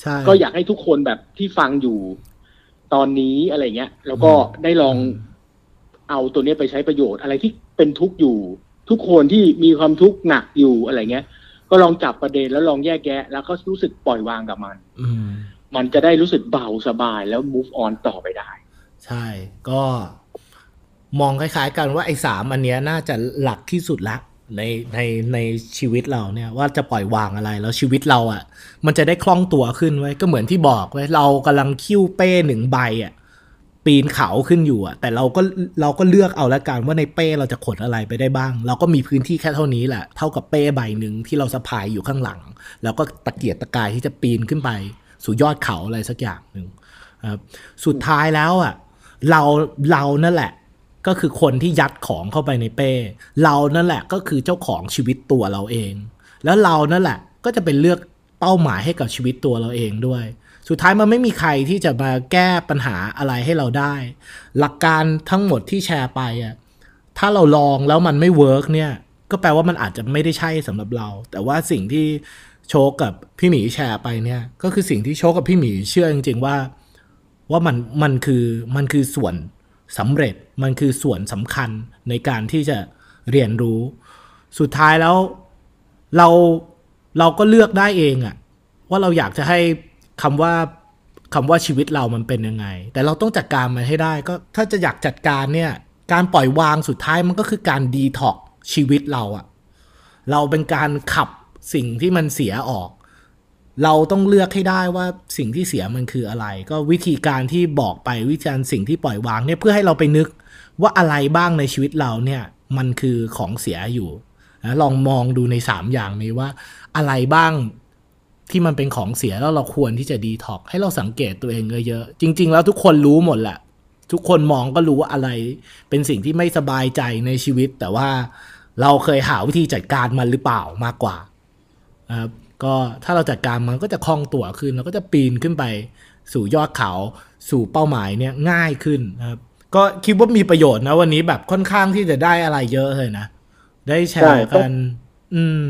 ใช่ก็อยากให้ทุกคนแบบที่ฟังอยู่ตอนนี้อะไรเงี้ย แล้วก็อืมได้ลองเอาตัวเนี้ยไปใช้ประโยชน์ อะไรที่เป็นทุกข์อยู่ ทุกคนที่มีความทุกข์หนักอยู่อะไรเงี้ย ก็ลองจับประเด็นแล้วลองแยกแยะ แล้วก็รู้สึกปล่อยวางกับมัน อืมมันจะได้รู้สึกเบาสบายแล้ว move on ต่อไปได้ ใช่ ก็มองคล้ายๆกันว่าไอ้สามอันเนี้ยน่าจะหลักที่สุดละในในในชีวิตเราเนี่ยว่าจะปล่อยวางอะไรแล้วชีวิตเราอะ่ะ มันจะได้คล่องตัวขึ้นไว้ก็เหมือนที่บอกไว้เรากำลังคิ้วเป้หนึ่งใบอะ่ะปีนเขาขึ้นอยู่อะแต่เราก็เราก็เลือกเอาละกันว่าในเป้เราจะขนอะไรไปได้บ้าง เราก็มีพื้นที่แค่เท่านี้แหละ เท่ากับเป้ใบหนึ่งที่เราสะพายอยู่ข้างหลัง แล้วก็ตะเกียกตะกายที่จะปีนขึ้นไป สู่ยอดเขาอะไรสักอย่างหนึ่งครับสุดท้ายแล้วอะ เราเรานั่นแหละ ก็คือคนที่ยัดของเข้าไปในเป้ เรานั่นแหละก็คือเจ้าของชีวิตตัวเราเอง แล้วเรานั่นแหละก็จะเป็นเลือกเป้าหมายให้กับชีวิตตัวเราเองด้วย สุดท้ายมันไม่มีใครที่จะมาแก้ปัญหาอะไรให้เราได้ หลักการทั้งหมดที่แชร์ไปอะถ้าเราลองแล้วมันไม่ work เนี่ย ก็แปลว่ามันอาจจะไม่ได้ใช่สำหรับเรา แต่ว่าสิ่งที่โชกับพี่หมีแชร์ไปเนี่ย ก็คือสิ่งที่โชกับพี่หมีเชื่อจริงๆว่า ว่ามันมันคือมันคือส่วนสำเร็จมันคือส่วนสำคัญในการที่จะเรียนรู้ สุดท้ายแล้วเราเราก็เลือกได้เองอะว่าเราอยากจะให้คำว่าคำว่าชีวิตเรามันเป็นยังไง แต่เราต้องจัดการมันให้ได้ ก็ถ้าจะอยากจัดการเนี่ยการปล่อยวางสุดท้ายมันก็คือการดีท็อกชีวิตเราอะเราเป็นการขับสิ่งที่มันเสียออก เราต้องเลือกให้ได้ว่าสิ่งที่เสียมันคืออะไร ก็วิธีการที่บอกไปวิธีการสิ่งที่ปล่อยวางเนี่ยเพื่อให้เราไปนึกว่าอะไรบ้างในชีวิตเราเนี่ยมันคือของเสียอยู่นะลองมองดูในสามอย่างนี้ว่าอะไรบ้างที่มันเป็นของเสียแล้วเราควรที่จะดีท็อกให้เราสังเกตตัวเองเยอะๆจริง ๆ แล้วทุกคนรู้หมดแหละ ทุกคนมองก็รู้ว่าอะไร เป็นสิ่งที่ไม่สบายใจในชีวิต แต่ว่าเราเคยหาวิธีจัดการมันหรือเปล่ามากกว่านะครับ ก็ถ้าเราจัดการมันก็จะคล่องตัวขึ้นเราก็จะปีนขึ้นไปสู่ยอดเขาสู่เป้าหมายเนี่ยง่ายขึ้นนะครับก็คิดว่ามีประโยชน์นะวันนี้แบบค่อนข้างที่จะได้อะไรเยอะเลยนะ ได้แชร์กัน อืม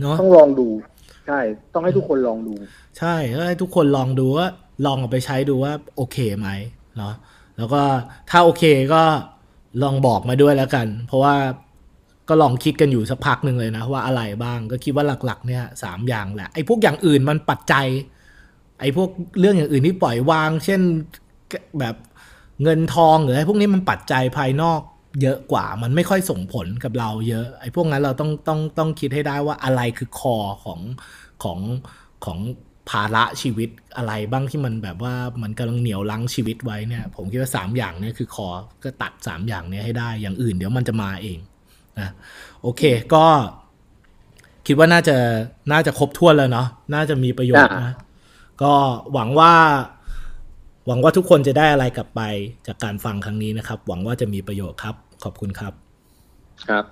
เนาะต้องลองดู ใช่ ต้องให้ทุกคนลองดู ใช่ก็ให้ทุกคนลองดูว่าลองเอาไปใช้ดูว่าโอเคไหมเนาะแล้วก็ถ้าโอเคก็ลองบอกมาด้วยแล้วกัน เพราะว่า ก็ลองคิดกันอยู่สักพักหนึ่งเลยนะว่าอะไรบ้างก็คิดว่าหลักๆเนี่ยสามอย่างแหละไอ้พวกอย่างอื่นมันปัจจัย ไอ้พวกเรื่องอย่างอื่นที่ปล่อยวาง เช่นแบบเงินทองหรือไอ้พวกนี้มันปัจจัยภายนอกเยอะกว่ามันไม่ค่อยส่งผลกับเราเยอะ ไอ้พวกนั้นเราต้องต้องต้องคิดให้ได้ว่าอะไรคือคอของของของภาระชีวิตอะไรบ้างที่มันแบบว่ามันกำลังเหนียวลังชีวิตไว้เนี่ย ผมคิดว่าสามอย่างเนี่ยคือคอก็ตัดสามอย่างเนี้ยให้ได้อย่างอื่นเดี๋ยวมันจะมาเอง นะโอเคก็คิดว่าน่าจะน่าจะครบถ้วนแล้วเนาะน่าจะมีประโยชน์นะ ก็หวังว่า หวังว่าทุกคนจะได้อะไรกลับไปจากการฟังครั้งนี้นะครับ หวังว่าจะมีประโยชน์ครับ ขอบคุณครับ ครับ